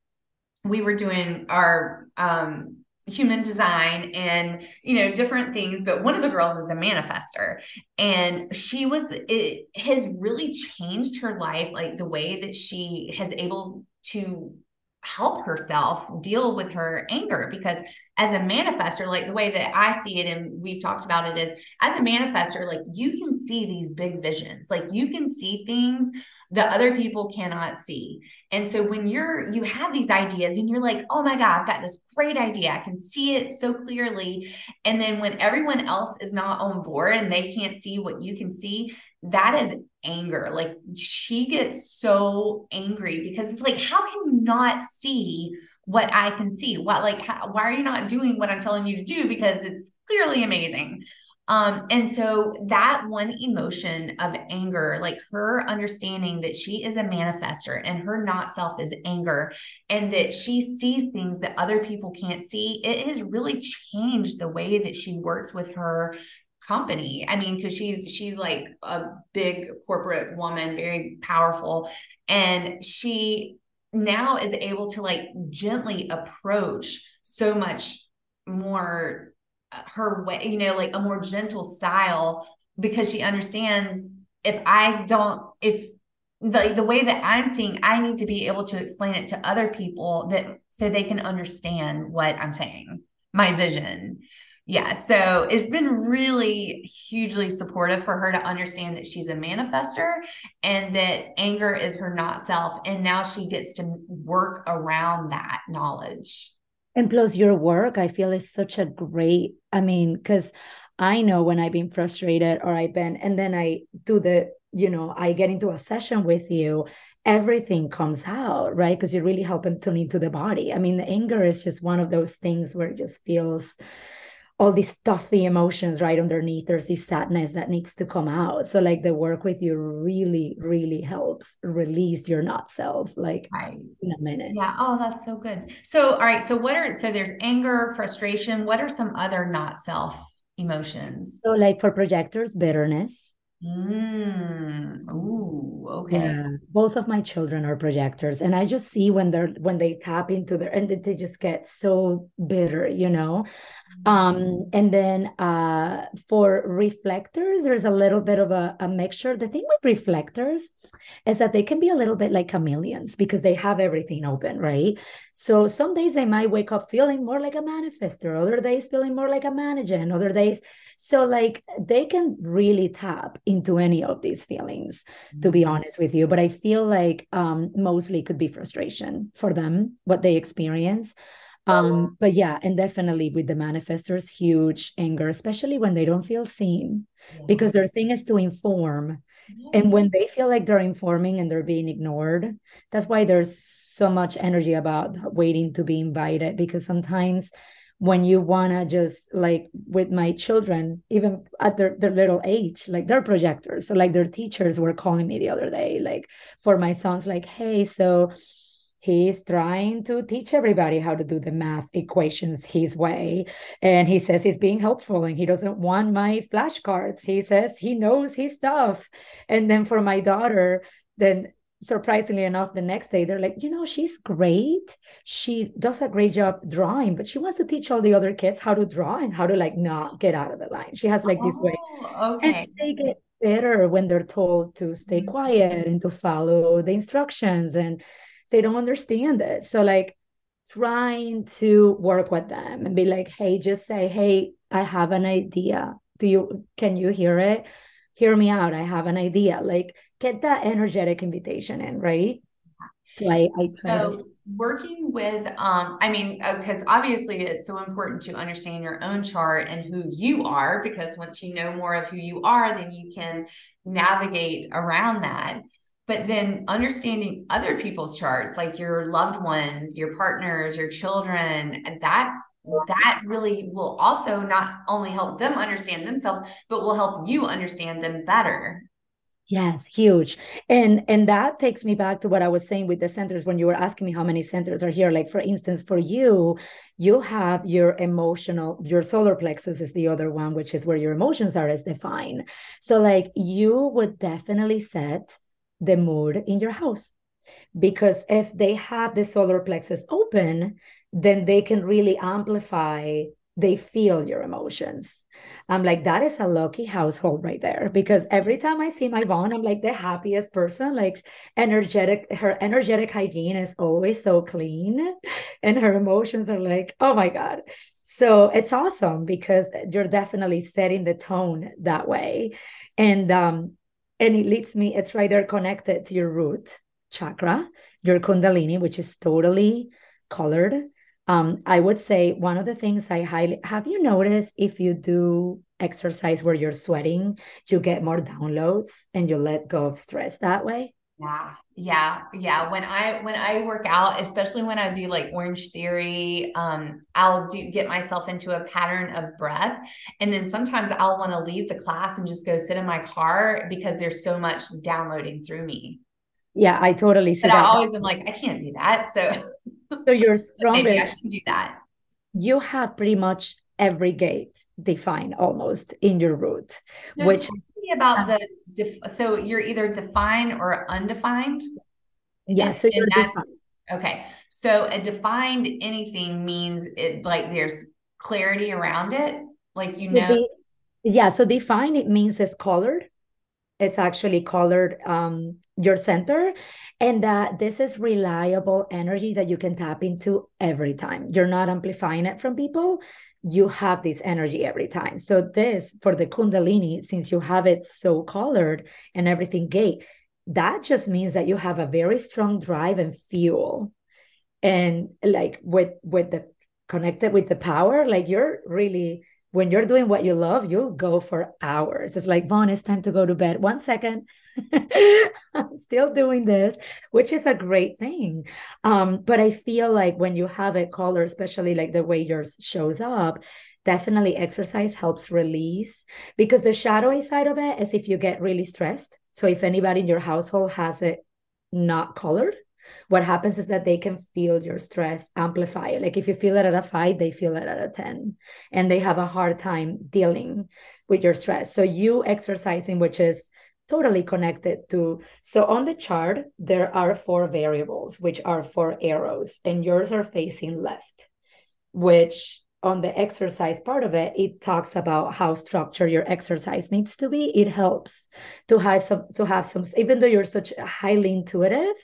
we were doing our um human design and you know different things but one of the girls is a manifester and she was it has really changed her life like the way that she has able to help herself deal with her anger because as a manifester like the way that i see it and we've talked about it is as a manifester like you can see these big visions like you can see things that other people cannot see. And so when you're you have these ideas and you're like oh my god i've got this great idea. I can see it so clearly. And then when everyone else is not on board and they can't see what you can see that is anger. Like she gets so angry because it's like, how can you not see what I can see? What like how, why are you not doing what I'm telling you to do? Because it's clearly amazing. Um, and so that one emotion of anger, like her understanding that she is a manifester and her not self is anger, and that she sees things that other people can't see, it has really changed the way that she works with her company. I mean, because she's she's like a big corporate woman, very powerful, and she now is able to like gently approach so much more uh, her way, you know, like a more gentle style because she understands if I don't, if the the way that I'm seeing, I need to be able to explain it to other people that so they can understand what I'm saying, my vision. Yeah, so it's been really hugely supportive for her to understand that she's a manifester and that anger is her not self. And now she gets to work around that knowledge. And plus, your work, I feel, is such a great, I mean, because I know when I've been frustrated or I've been, and then I do the, you know, I get into a session with you, everything comes out, right? Because you really help them tune into the body. I mean, the anger is just one of those things where it just feels all these stuffy emotions right underneath. There's this sadness that needs to come out. So, like, the work with you really, really helps release your not self, like, right. in a minute. Yeah. Oh, that's so good. So, all right. So, what are, so there's anger, frustration. What are some other not self emotions? So, like for projectors, bitterness. Mm. Ooh, okay. Yeah, both of my children are projectors, and I just see when they're when they tap into their and they just get so bitter, you know. Um, and then uh, for reflectors, there's a little bit of a, a mixture. The thing with reflectors is that they can be a little bit like chameleons because they have everything open, right? So some days they might wake up feeling more like a manifester, other days feeling more like a manager, and other days. So like they can really tap into any of these feelings, mm-hmm. to be mm-hmm. honest with you. But I feel like um, mostly could be frustration for them, what they experience. Um, but yeah, and definitely with the manifestors, huge anger, especially when they don't feel seen, yeah. because their thing is to inform. Yeah. And when they feel like they're informing and they're being ignored, that's why there's so much energy about waiting to be invited. Because sometimes when you want to just like with my children even at their, their little age like they're projectors so like their teachers were calling me the other day like for my sons like hey so he's trying to teach everybody how to do the math equations his way. And he says he's being helpful and he doesn't want my flashcards. He says he knows his stuff. And then for my daughter then surprisingly enough the next day they're like you know she's great. She does a great job drawing but she wants to teach all the other kids how to draw and how to like not get out of the line. She has like oh, this way. Oh, okay. and they get better when they're told to stay mm-hmm. quiet and to follow the instructions. And they don't understand it. So like trying to work with them and be like, hey, just say, hey, I have an idea. Do you can you hear it? Hear me out. I have an idea. Like get that energetic invitation in, right? So I, I so working with um i mean because uh, obviously it's so important to understand your own chart and who you are because once you know more of who you are then you can navigate around that but then understanding other people's charts like your loved ones your partners your children and that's that really will also not only help them understand themselves but will help you understand them better. Yes huge. And and that takes me back to what i was saying with the centers when you were asking me how many centers are here. Like for instance for you you have your emotional your solar plexus is the other one which is where your emotions are as defined. So like you would definitely set the mood in your house. Because if they have the solar plexus open, then they can really amplify they feel your emotions. I'm like, that is a lucky household right there. Because every time I see my Vaughn, I'm like the happiest person. Like energetic, her energetic hygiene is always so clean. And her emotions are like, oh my God. So it's awesome because you're definitely setting the tone that way. And um, and it leads me it's right there connected to your root chakra your kundalini which is totally colored. Um, i would say one of the things i highly have you noticed if you do exercise where you're sweating you get more downloads and you let go of stress that way yeah yeah yeah. When i when i work out especially when i do like orange theory um i'll do get myself into a pattern of breath and then sometimes i'll want to leave the class and just go sit in my car because there's so much downloading through me. Yeah i totally see but that. i always am like i can't do that so so you're stronger i should do that. You have pretty much every gate defined almost in your root so which about the def- so you're either defined or undefined. Yeah, so and that's defined. okay. So a defined anything means it like there's clarity around it. Like you So know. the, yeah, so defined it means it's colored. It's actually colored um, your center, and that this is reliable energy that you can tap into every time. You're not amplifying it from people. You have this energy every time. So this for the Kundalini, since you have it so colored and everything gate, that just means that you have a very strong drive and fuel and like with with the connected with the power like you're really when you're doing what you love you'll go for hours. It's like vaughn it's time to go to bed. One second. I'm still doing this which is a great thing. Um but i feel like when you have a color especially like the way yours shows up definitely exercise helps release because the shadowy side of it is if you get really stressed. So if anybody in your household has it not colored what happens is that they can feel your stress amplify like if you feel it at a five they feel it at a 10 and they have a hard time dealing with your stress. So you exercising which is totally connected to so on the chart there are four variables which are four arrows and yours are facing left which on the exercise part of it it talks about how structured your exercise needs to be. It helps to have some to have some even though you're such highly intuitive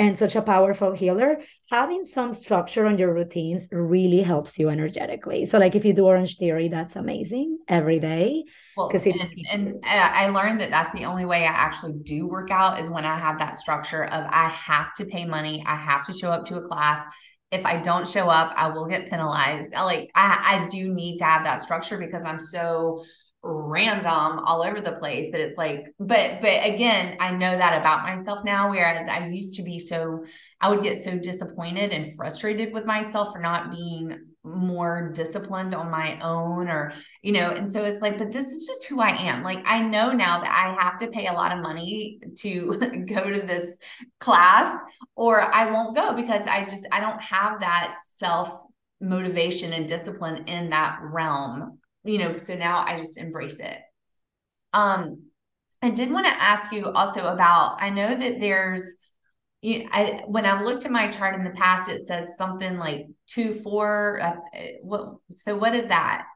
and such a powerful healer, having some structure on your routines really helps you energetically. So, like if you do Orange Theory, that's amazing every day. Well, and, and uh, I learned that that's the only way I actually do work out is when I have that structure of I have to pay money, I have to show up to a class. If I don't show up, I will get penalized. Like I, I do need to have that structure because I'm so random all over the place that it's like but but again i know that about myself now whereas i used to be so i would get so disappointed and frustrated with myself for not being more disciplined on my own or you know and so it's like but this is just who i am. Like i know now that i have to pay a lot of money to go to this class or i won't go because i just i don't have that self motivation and discipline in that realm you know, so now I just embrace it. Um, I did want to ask you also about, I know that there's, you I, when I've looked at my chart in the past, it says something like two, four, uh, what, so what is that?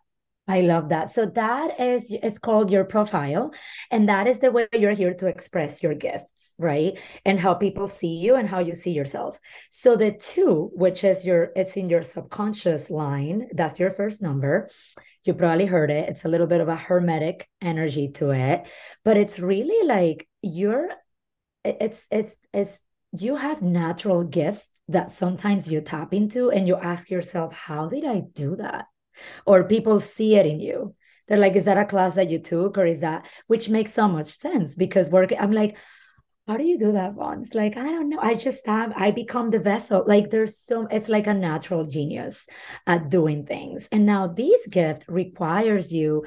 I love that. So that is it's called your profile and that is the way you're here to express your gifts, right? And how people see you and how you see yourself. So the 2, which is your it's in your subconscious line, that's your first number. You probably heard it. It's a little bit of a hermetic energy to it, but it's really like you're it's it's it's you have natural gifts that sometimes you tap into and you ask yourself, how did I do that? or people see it in you. They're like, is that a class that you took? Or is that, which makes so much sense because work, I'm like, how do you do that, Vaughn? It's like, I don't know. I just have, I become the vessel. Like there's so, it's like a natural genius at doing things. And now this gift requires you,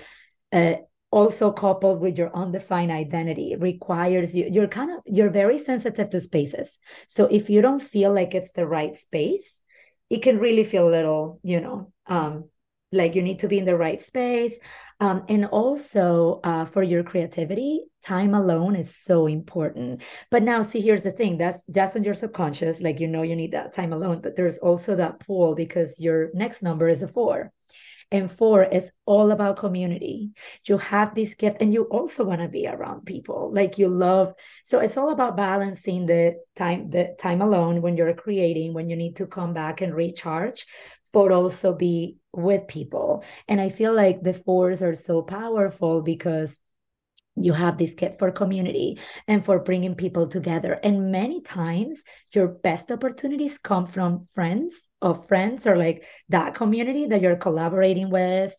uh, also coupled with your undefined identity requires you you're kind of you're very sensitive to spaces so if you don't feel like it's the right space it can really feel a little you know um like you need to be in the right space um, and also uh, for your creativity time alone is so important but now see here's the thing that's that's on your subconscious like you know you need that time alone but there's also that pull because your next number is a four and four is all about community. You have this gift and you also want to be around people. Like you love. So it's all about balancing the time, the time alone when you're creating, when you need to come back and recharge, but also be with people. And I feel like the fours are so powerful because you have this kit for community and for bringing people together. And many times your best opportunities come from friends of friends or like that community that you're collaborating with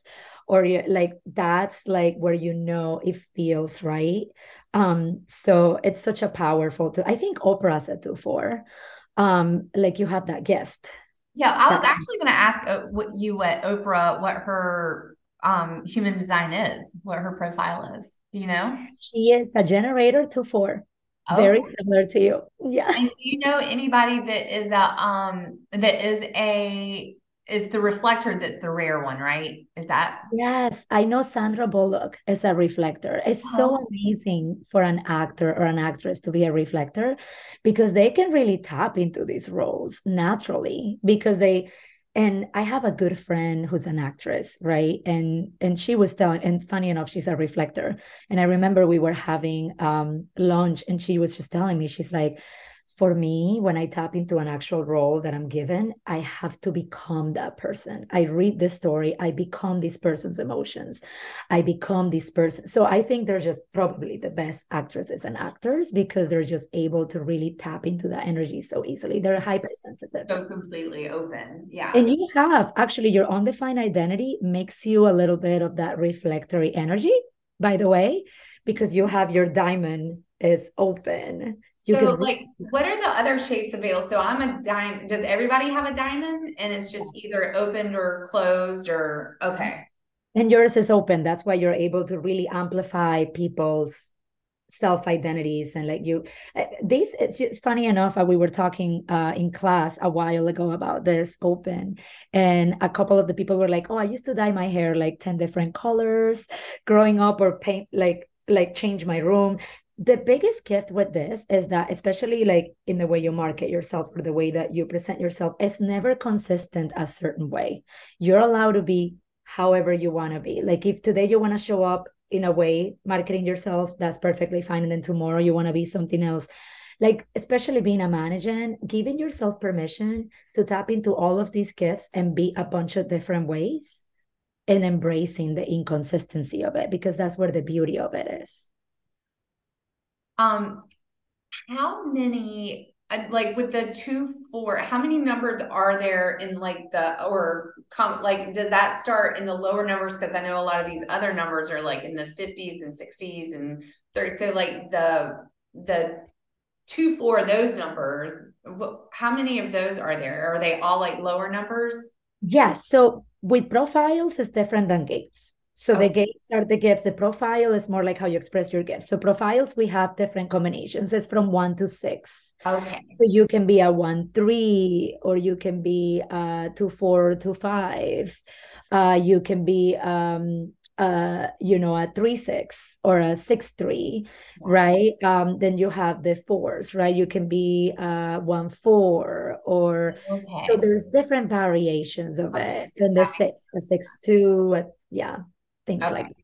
or you like that's like where you know it feels right. Um so it's such a powerful tool. I think oprah said too for um like you have that gift yeah i was actually going to ask uh, what you what oprah what her um human design is, what her profile is. Do you know? She is a generator to four. Oh. Very similar to you. Yeah. And do you know anybody that is a um that is a is the reflector that's the rare one, right? Is that? Yes, I know Sandra Bullock is a reflector. It's oh. so amazing for an actor or an actress to be a reflector because they can really tap into these roles naturally because they and i have a good friend who's an actress right and and she was telling and funny enough she's a reflector and i remember we were having um lunch and she was just telling me she's like for me, when I tap into an actual role that I'm given, I have to become that person. I read the story, I become this person's emotions, I become this person. So I think they're just probably the best actresses and actors because they're just able to really tap into that energy so easily. They're hypersensitive. So completely open. Yeah. And you have actually your undefined identity makes you a little bit of that reflectory energy, by the way, because you have your diamond is open you so, can like, what are the other shapes available? So, I'm a diamond. Does everybody have a diamond? And it's just either opened or closed, or okay. And yours is open. That's why you're able to really amplify people's self identities and like you uh, this it's just funny enough uh, we were talking uh, in class a while ago about this open and a couple of the people were like oh i used to dye my hair like 10 different colors growing up or paint like like change my room the biggest gift with this is that especially like in the way you market yourself or the way that you present yourself it's never consistent a certain way. You're allowed to be however you want to be. Like if today you want to show up in a way marketing yourself that's perfectly fine and then tomorrow you want to be something else. Like especially being a manager giving yourself permission to tap into all of these gifts and be a bunch of different ways and embracing the inconsistency of it because that's where the beauty of it is um, how many uh, like with the two four how many numbers are there in like the or com like does that start in the lower numbers? Because i know a lot of these other numbers are like in the 50s and 60s and 30 so like the the two four those numbers how many of those are there? Are they all like lower numbers? Yes so with profiles it's different than gates so oh. the gates are the gifts. The profile is more like how you express your gifts. So profiles, we have different combinations. It's from one to six. Okay. So you can be a one three, or you can be a two four two five. Uh, you can be um uh you know a three six or a six three right um then you have the fours right you can be uh one four or okay. so there's different variations of it and the six a six two yeah things okay. like that.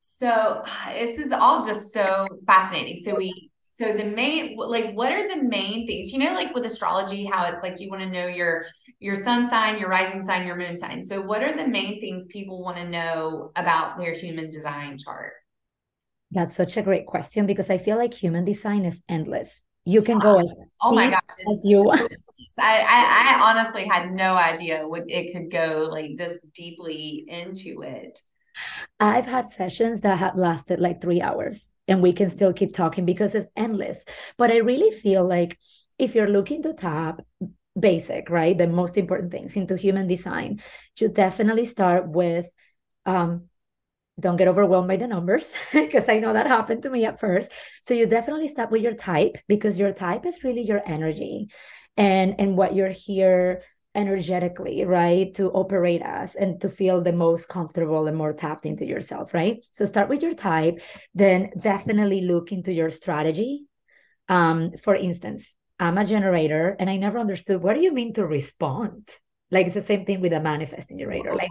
So this is all just so fascinating. So we so the main like what are the main things? You know, like with astrology, how it's like you want to know your your sun sign, your rising sign, your moon sign. So what are the main things people want to know about their human design chart? That's such a great question because I feel like human design is endless. You can go ah, as oh my gosh, as you want. I, I, I honestly had no idea what it could go like this deeply into it. I've had sessions that have lasted like three hours and we can still keep talking because it's endless. But I really feel like if you're looking to tap basic, right, the most important things into human design, you definitely start with um, don't get overwhelmed by the numbers because I know that happened to me at first. So you definitely start with your type because your type is really your energy and and what you're here energetically, right? To operate as and to feel the most comfortable and more tapped into yourself, right? So start with your type, then definitely look into your strategy. Um, for instance, I'm a generator and I never understood what do you mean to respond? Like it's the same thing with a manifesting generator. Like,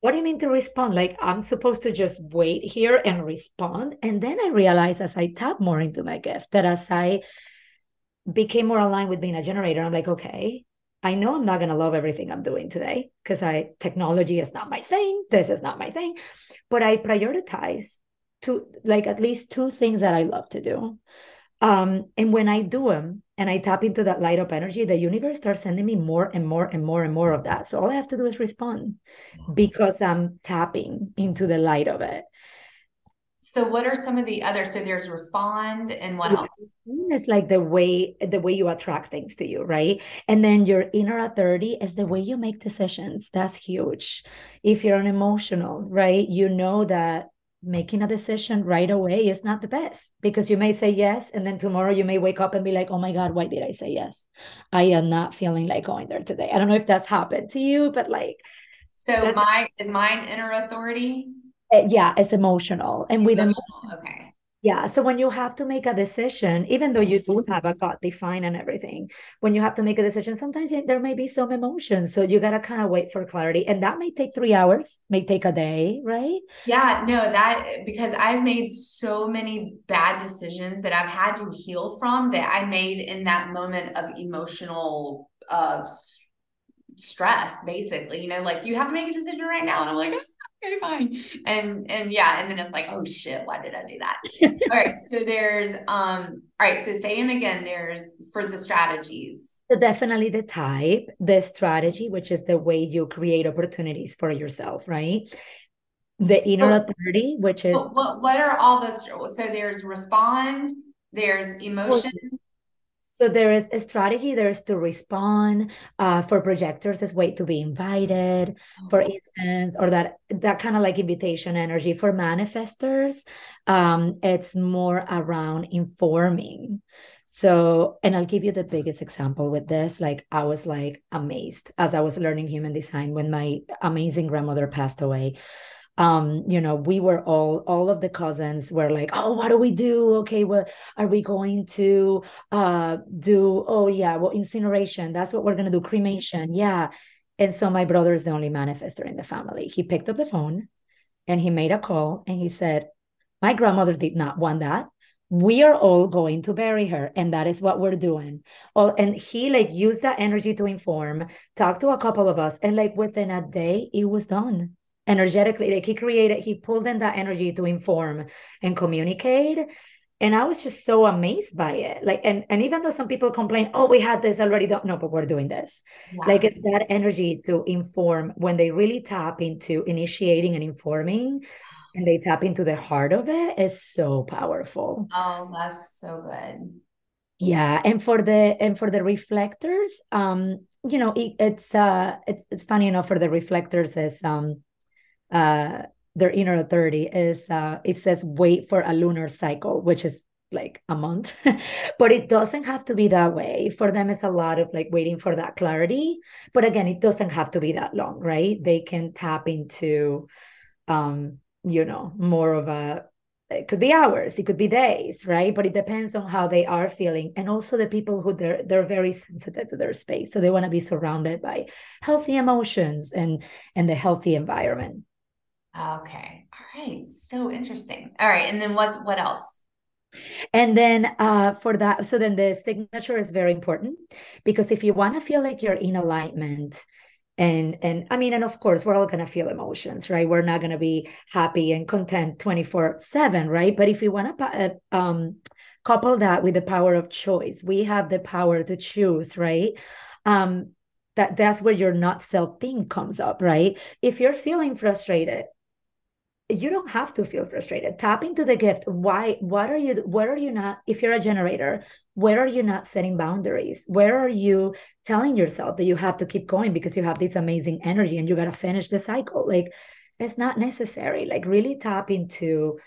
what do you mean to respond? Like I'm supposed to just wait here and respond. And then I realized as I tap more into my gift that as I became more aligned with being a generator, I'm like, okay, I know I'm not going to love everything I'm doing today because I technology is not my thing. This is not my thing, but I prioritize to like at least two things that I love to do. Um, and when I do them and I tap into that light up energy, the universe starts sending me more and more and more and more of that. So all I have to do is respond because I'm tapping into the light of it. So what are some of the other? So there's respond and what else? It's like the way the way you attract things to you, right? And then your inner authority is the way you make decisions. That's huge. If you're an emotional, right? You know that making a decision right away is not the best because you may say yes and then tomorrow you may wake up and be like, "Oh my god, why did I say yes? I am not feeling like going there today." I don't know if that's happened to you, but like so my is mine inner authority? Uh, yeah, it's emotional. And with emotional, okay. Yeah. So when you have to make a decision, even though you do have a gut define and everything, when you have to make a decision, sometimes there may be some emotions. So you got to kind of wait for clarity. And that may take three hours, may take a day, right? Yeah. No, that because I've made so many bad decisions that I've had to heal from that I made in that moment of emotional uh, stress, basically. You know, like you have to make a decision right now. And I'm like, okay, fine. And and yeah, and then it's like, oh shit, why did I do that? all right. So there's um, all right, so say them again. There's for the strategies. So definitely the type, the strategy, which is the way you create opportunities for yourself, right? The inner authority, which is what what are all those so there's respond, there's emotion, so there is a strategy. There's to respond uh, for projectors. Is wait to be invited, for oh. instance, or that that kind of like invitation energy. For manifestors, um, it's more around informing. So, and I'll give you the biggest example with this. Like, I was like amazed as I was learning human design when my amazing grandmother passed away um you know we were all all of the cousins were like oh what do we do? Okay well are we going to uh do? Oh yeah well incineration that's what we're going to do cremation. Yeah. And so my brother is the only manifester in the family. He picked up the phone and he made a call and he said my grandmother did not want that. We are all going to bury her and that is what we're doing. Oh and he like used that energy to inform talk to a couple of us and like within a day it was done energetically like he created he pulled in that energy to inform and communicate. And i was just so amazed by it. Like and and even though some people complain oh we had this already don't know but we're doing this. Yeah. like it's that energy to inform when they really tap into initiating and informing and they tap into the heart of it, it is so powerful. Oh that's so good. Yeah and for the and for the reflectors um you know it, it's uh it's it's funny enough for the reflectors is um uh, their inner authority is uh, it says wait for a lunar cycle, which is like a month, but it doesn't have to be that way. For them, it's a lot of like waiting for that clarity. But again, it doesn't have to be that long, right? They can tap into, um, you know, more of a it could be hours it could be days right but it depends on how they are feeling and also the people who they're they're very sensitive to their space so they want to be surrounded by healthy emotions and and the healthy environment Okay. All right. So interesting. All right. And then what's what else? And then uh, for that, so then the signature is very important because if you want to feel like you're in alignment, and and I mean, and of course, we're all gonna feel emotions, right? We're not gonna be happy and content twenty four seven, right? But if we want to uh, um, couple that with the power of choice, we have the power to choose, right? Um, that that's where your not self thing comes up, right? If you're feeling frustrated, you don't have to feel frustrated. Tap into the gift. Why what are you where are you not if you're a generator where are you not setting boundaries? Where are you telling yourself that you have to keep going because you have this amazing energy and you got to finish the cycle? Like it's not necessary. Like really tap into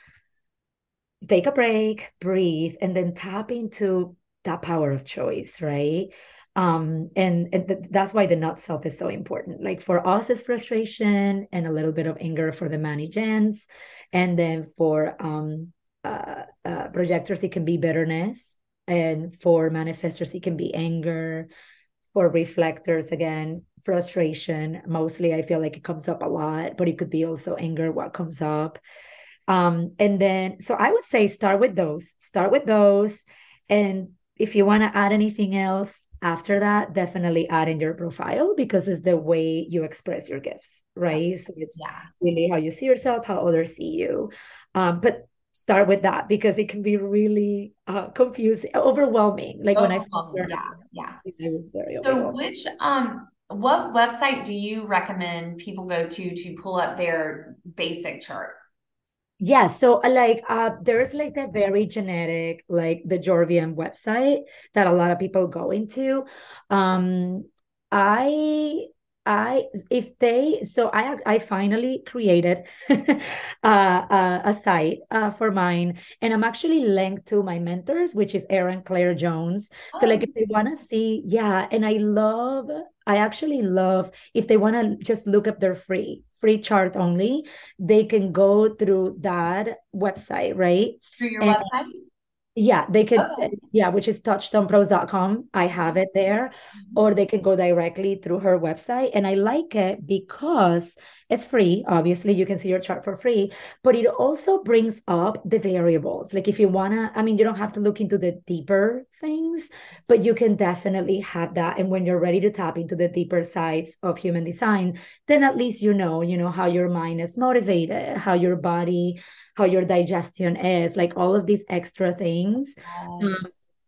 take a break breathe and then tap into that power of choice right um and, and th- that's why the not self is so important. Like for us is frustration and a little bit of anger for the many gens. And then for um uh, uh, projectors it can be bitterness. And for manifestors it can be anger. For reflectors again frustration. Mostly i feel like it comes up a lot but it could be also anger what comes up. Um and then so i would say start with those. Start with those. And if you want to add anything else after that definitely add in your profile because it's the way you express your gifts right? So it's yeah. really how you see yourself how others see you. Um, but start with that because it can be really uh, confusing overwhelming. Like when i yeah. yeah. so which um what website do you recommend people go to to pull up their basic chart yeah, so uh, like uh there's like a very genetic like the Jovian website that a lot of people go into. Um I I if they so I I finally created uh, uh, a site uh, for mine, and I'm actually linked to my mentors, which is Erin Claire Jones. So like if they want to see, yeah, and I love I actually love if they want to just look up their free free chart only, they can go through that website, right? Through your and, website. Yeah, they could, okay. yeah, which is touchstonepros.com. I have it there, mm-hmm. or they can go directly through her website. And I like it because it's free. Obviously, you can see your chart for free, but it also brings up the variables. Like if you want to, I mean, you don't have to look into the deeper things, but you can definitely have that. And when you're ready to tap into the deeper sides of human design, then at least you know, you know, how your mind is motivated, how your body, how your digestion is, like all of these extra things. Yes. Um,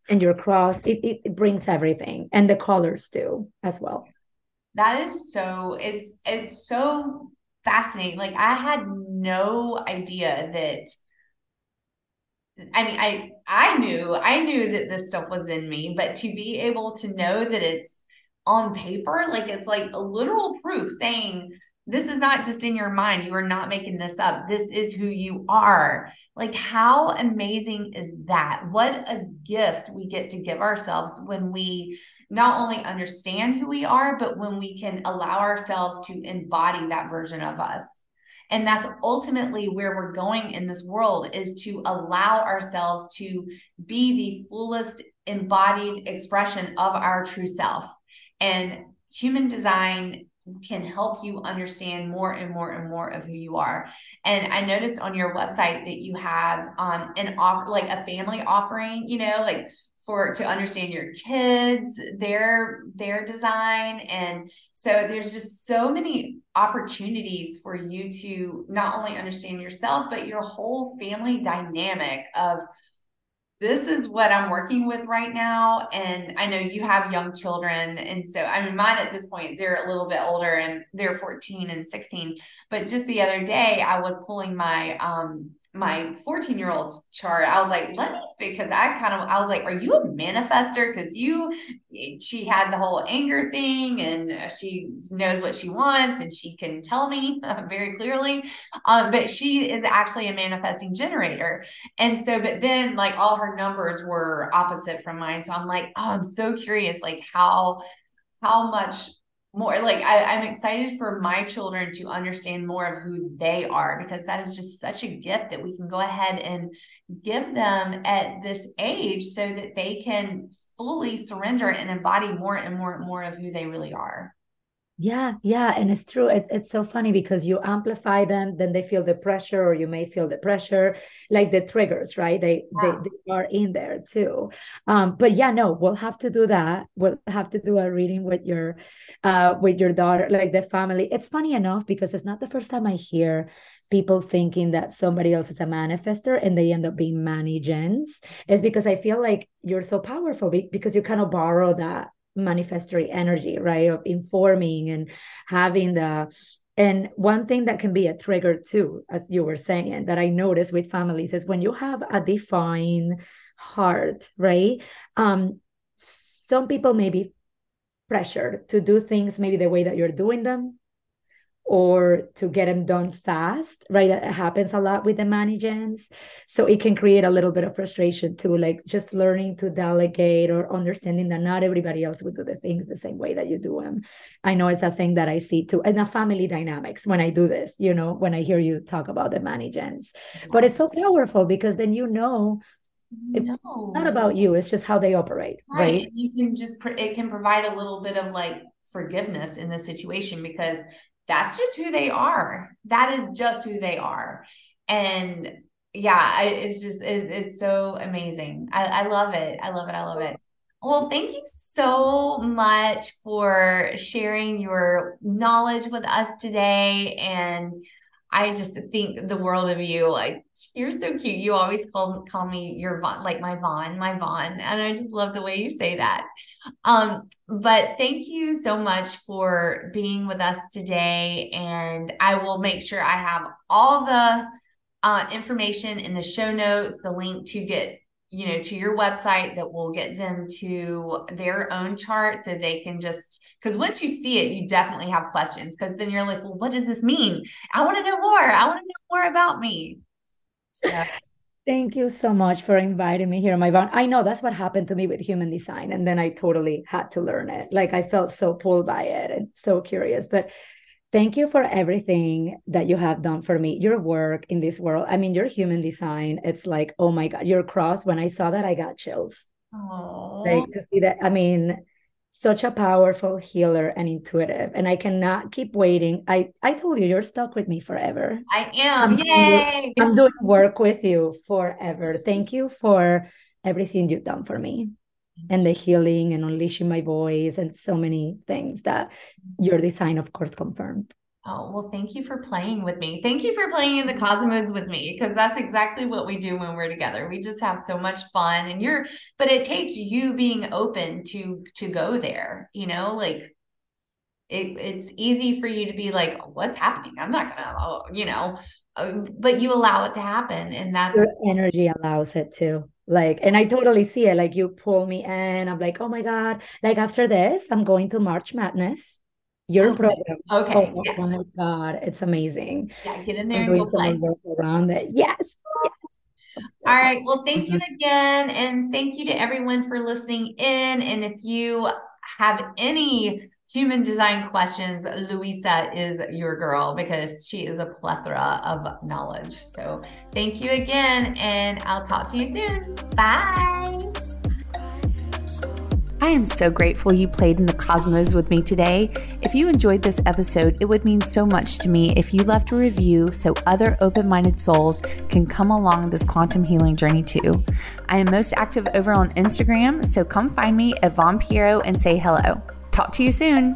and your cross, it, it, it brings everything and the colors too, as well. That is so it's it's so fascinating. Like I had no idea that I mean, I I knew I knew that this stuff was in me, but to be able to know that it's on paper, like it's like a literal proof saying this is not just in your mind. You are not making this up. This is who you are. Like, how amazing is that? What a gift we get to give ourselves when we not only understand who we are, but when we can allow ourselves to embody that version of us. And that's ultimately where we're going in this world is to allow ourselves to be the fullest embodied expression of our true self. And human design can help you understand more and more and more of who you are. And I noticed on your website that you have um an offer like a family offering, you know, like for to understand your kids, their their design and so there's just so many opportunities for you to not only understand yourself but your whole family dynamic of this is what I'm working with right now. And I know you have young children. And so, I mean, mine at this point, they're a little bit older and they're 14 and 16. But just the other day, I was pulling my um, my 14 year old's chart, I was like, let me because I kind of I was like, are you a manifester? Because you she had the whole anger thing and she knows what she wants and she can tell me very clearly. Um, but she is actually a manifesting generator. And so, but then like all her numbers were opposite from mine. So I'm like, oh, I'm so curious, like how how much more like I, i'm excited for my children to understand more of who they are because that is just such a gift that we can go ahead and give them at this age so that they can fully surrender and embody more and more and more of who they really are yeah, yeah, and it's true. It's it's so funny because you amplify them, then they feel the pressure, or you may feel the pressure, like the triggers, right? They they, they are in there too. Um, but yeah, no, we'll have to do that. We'll have to do a reading with your uh with your daughter, like the family. It's funny enough because it's not the first time I hear people thinking that somebody else is a manifester and they end up being mani-gens. It's because I feel like you're so powerful because you kind of borrow that manifestory energy, right? Of informing and having the and one thing that can be a trigger too, as you were saying, that I notice with families is when you have a defined heart, right? Um, some people may be pressured to do things maybe the way that you're doing them or to get them done fast, right? That happens a lot with the mani-gens. So it can create a little bit of frustration too, like just learning to delegate or understanding that not everybody else would do the things the same way that you do them. I know it's a thing that I see too, and the family dynamics when I do this, you know, when I hear you talk about the mani-gens. But it's so powerful because then you know it's not about you, it's just how they operate, right? right? You can just, it can provide a little bit of like, forgiveness in this situation because that's just who they are. That is just who they are. And yeah, it's just, it's, so amazing. I, I love it. I love it. I love it. Well, thank you so much for sharing your knowledge with us today. And I just think the world of you. Like you're so cute. You always call call me your Vaughn, like my Vaughn, my Vaughn, and I just love the way you say that. Um, but thank you so much for being with us today, and I will make sure I have all the uh, information in the show notes, the link to get you know, to your website that will get them to their own chart so they can just because once you see it, you definitely have questions because then you're like, well, what does this mean? I want to know more. I want to know more about me. Thank you so much for inviting me here, my Yvonne. I know that's what happened to me with human design. And then I totally had to learn it. Like I felt so pulled by it and so curious. But thank you for everything that you have done for me. Your work in this world i mean your human design it's like oh my god your cross when i saw that i got chills. Aww. like to see that i mean such a powerful healer and intuitive and i cannot keep waiting. I i told you you're stuck with me forever. I am. I'm yay! Doing, i'm doing work with you forever. Thank you for everything you've done for me and the healing and unleashing my voice and so many things that your design of course confirmed Oh, well, thank you for playing with me. Thank you for playing in the cosmos with me because that's exactly what we do when we're together. We just have so much fun and you're but it takes you being open to to go there, you know, like it, it's easy for you to be like, what's happening? I'm not gonna, you know, um, but you allow it to happen, and that's your energy allows it to like and i totally see it. Like you pull me in. I'm like oh my god. Like after this i'm going to march madness. Your okay. program. Okay. Oh, yeah. my god. It's amazing. Yeah get in there I'm and go play. around it. Yes. Yes. All right. Well thank mm-hmm. you again and thank you to everyone for listening in and if you have any human design questions, Luisa is your girl because she is a plethora of knowledge. So thank you again, and I'll talk to you soon. Bye. I am so grateful you played in the cosmos with me today. If you enjoyed this episode, it would mean so much to me if you left a review so other open minded souls can come along this quantum healing journey too. I am most active over on Instagram, so come find me at Vaughn Pierro and say hello. Talk to you soon.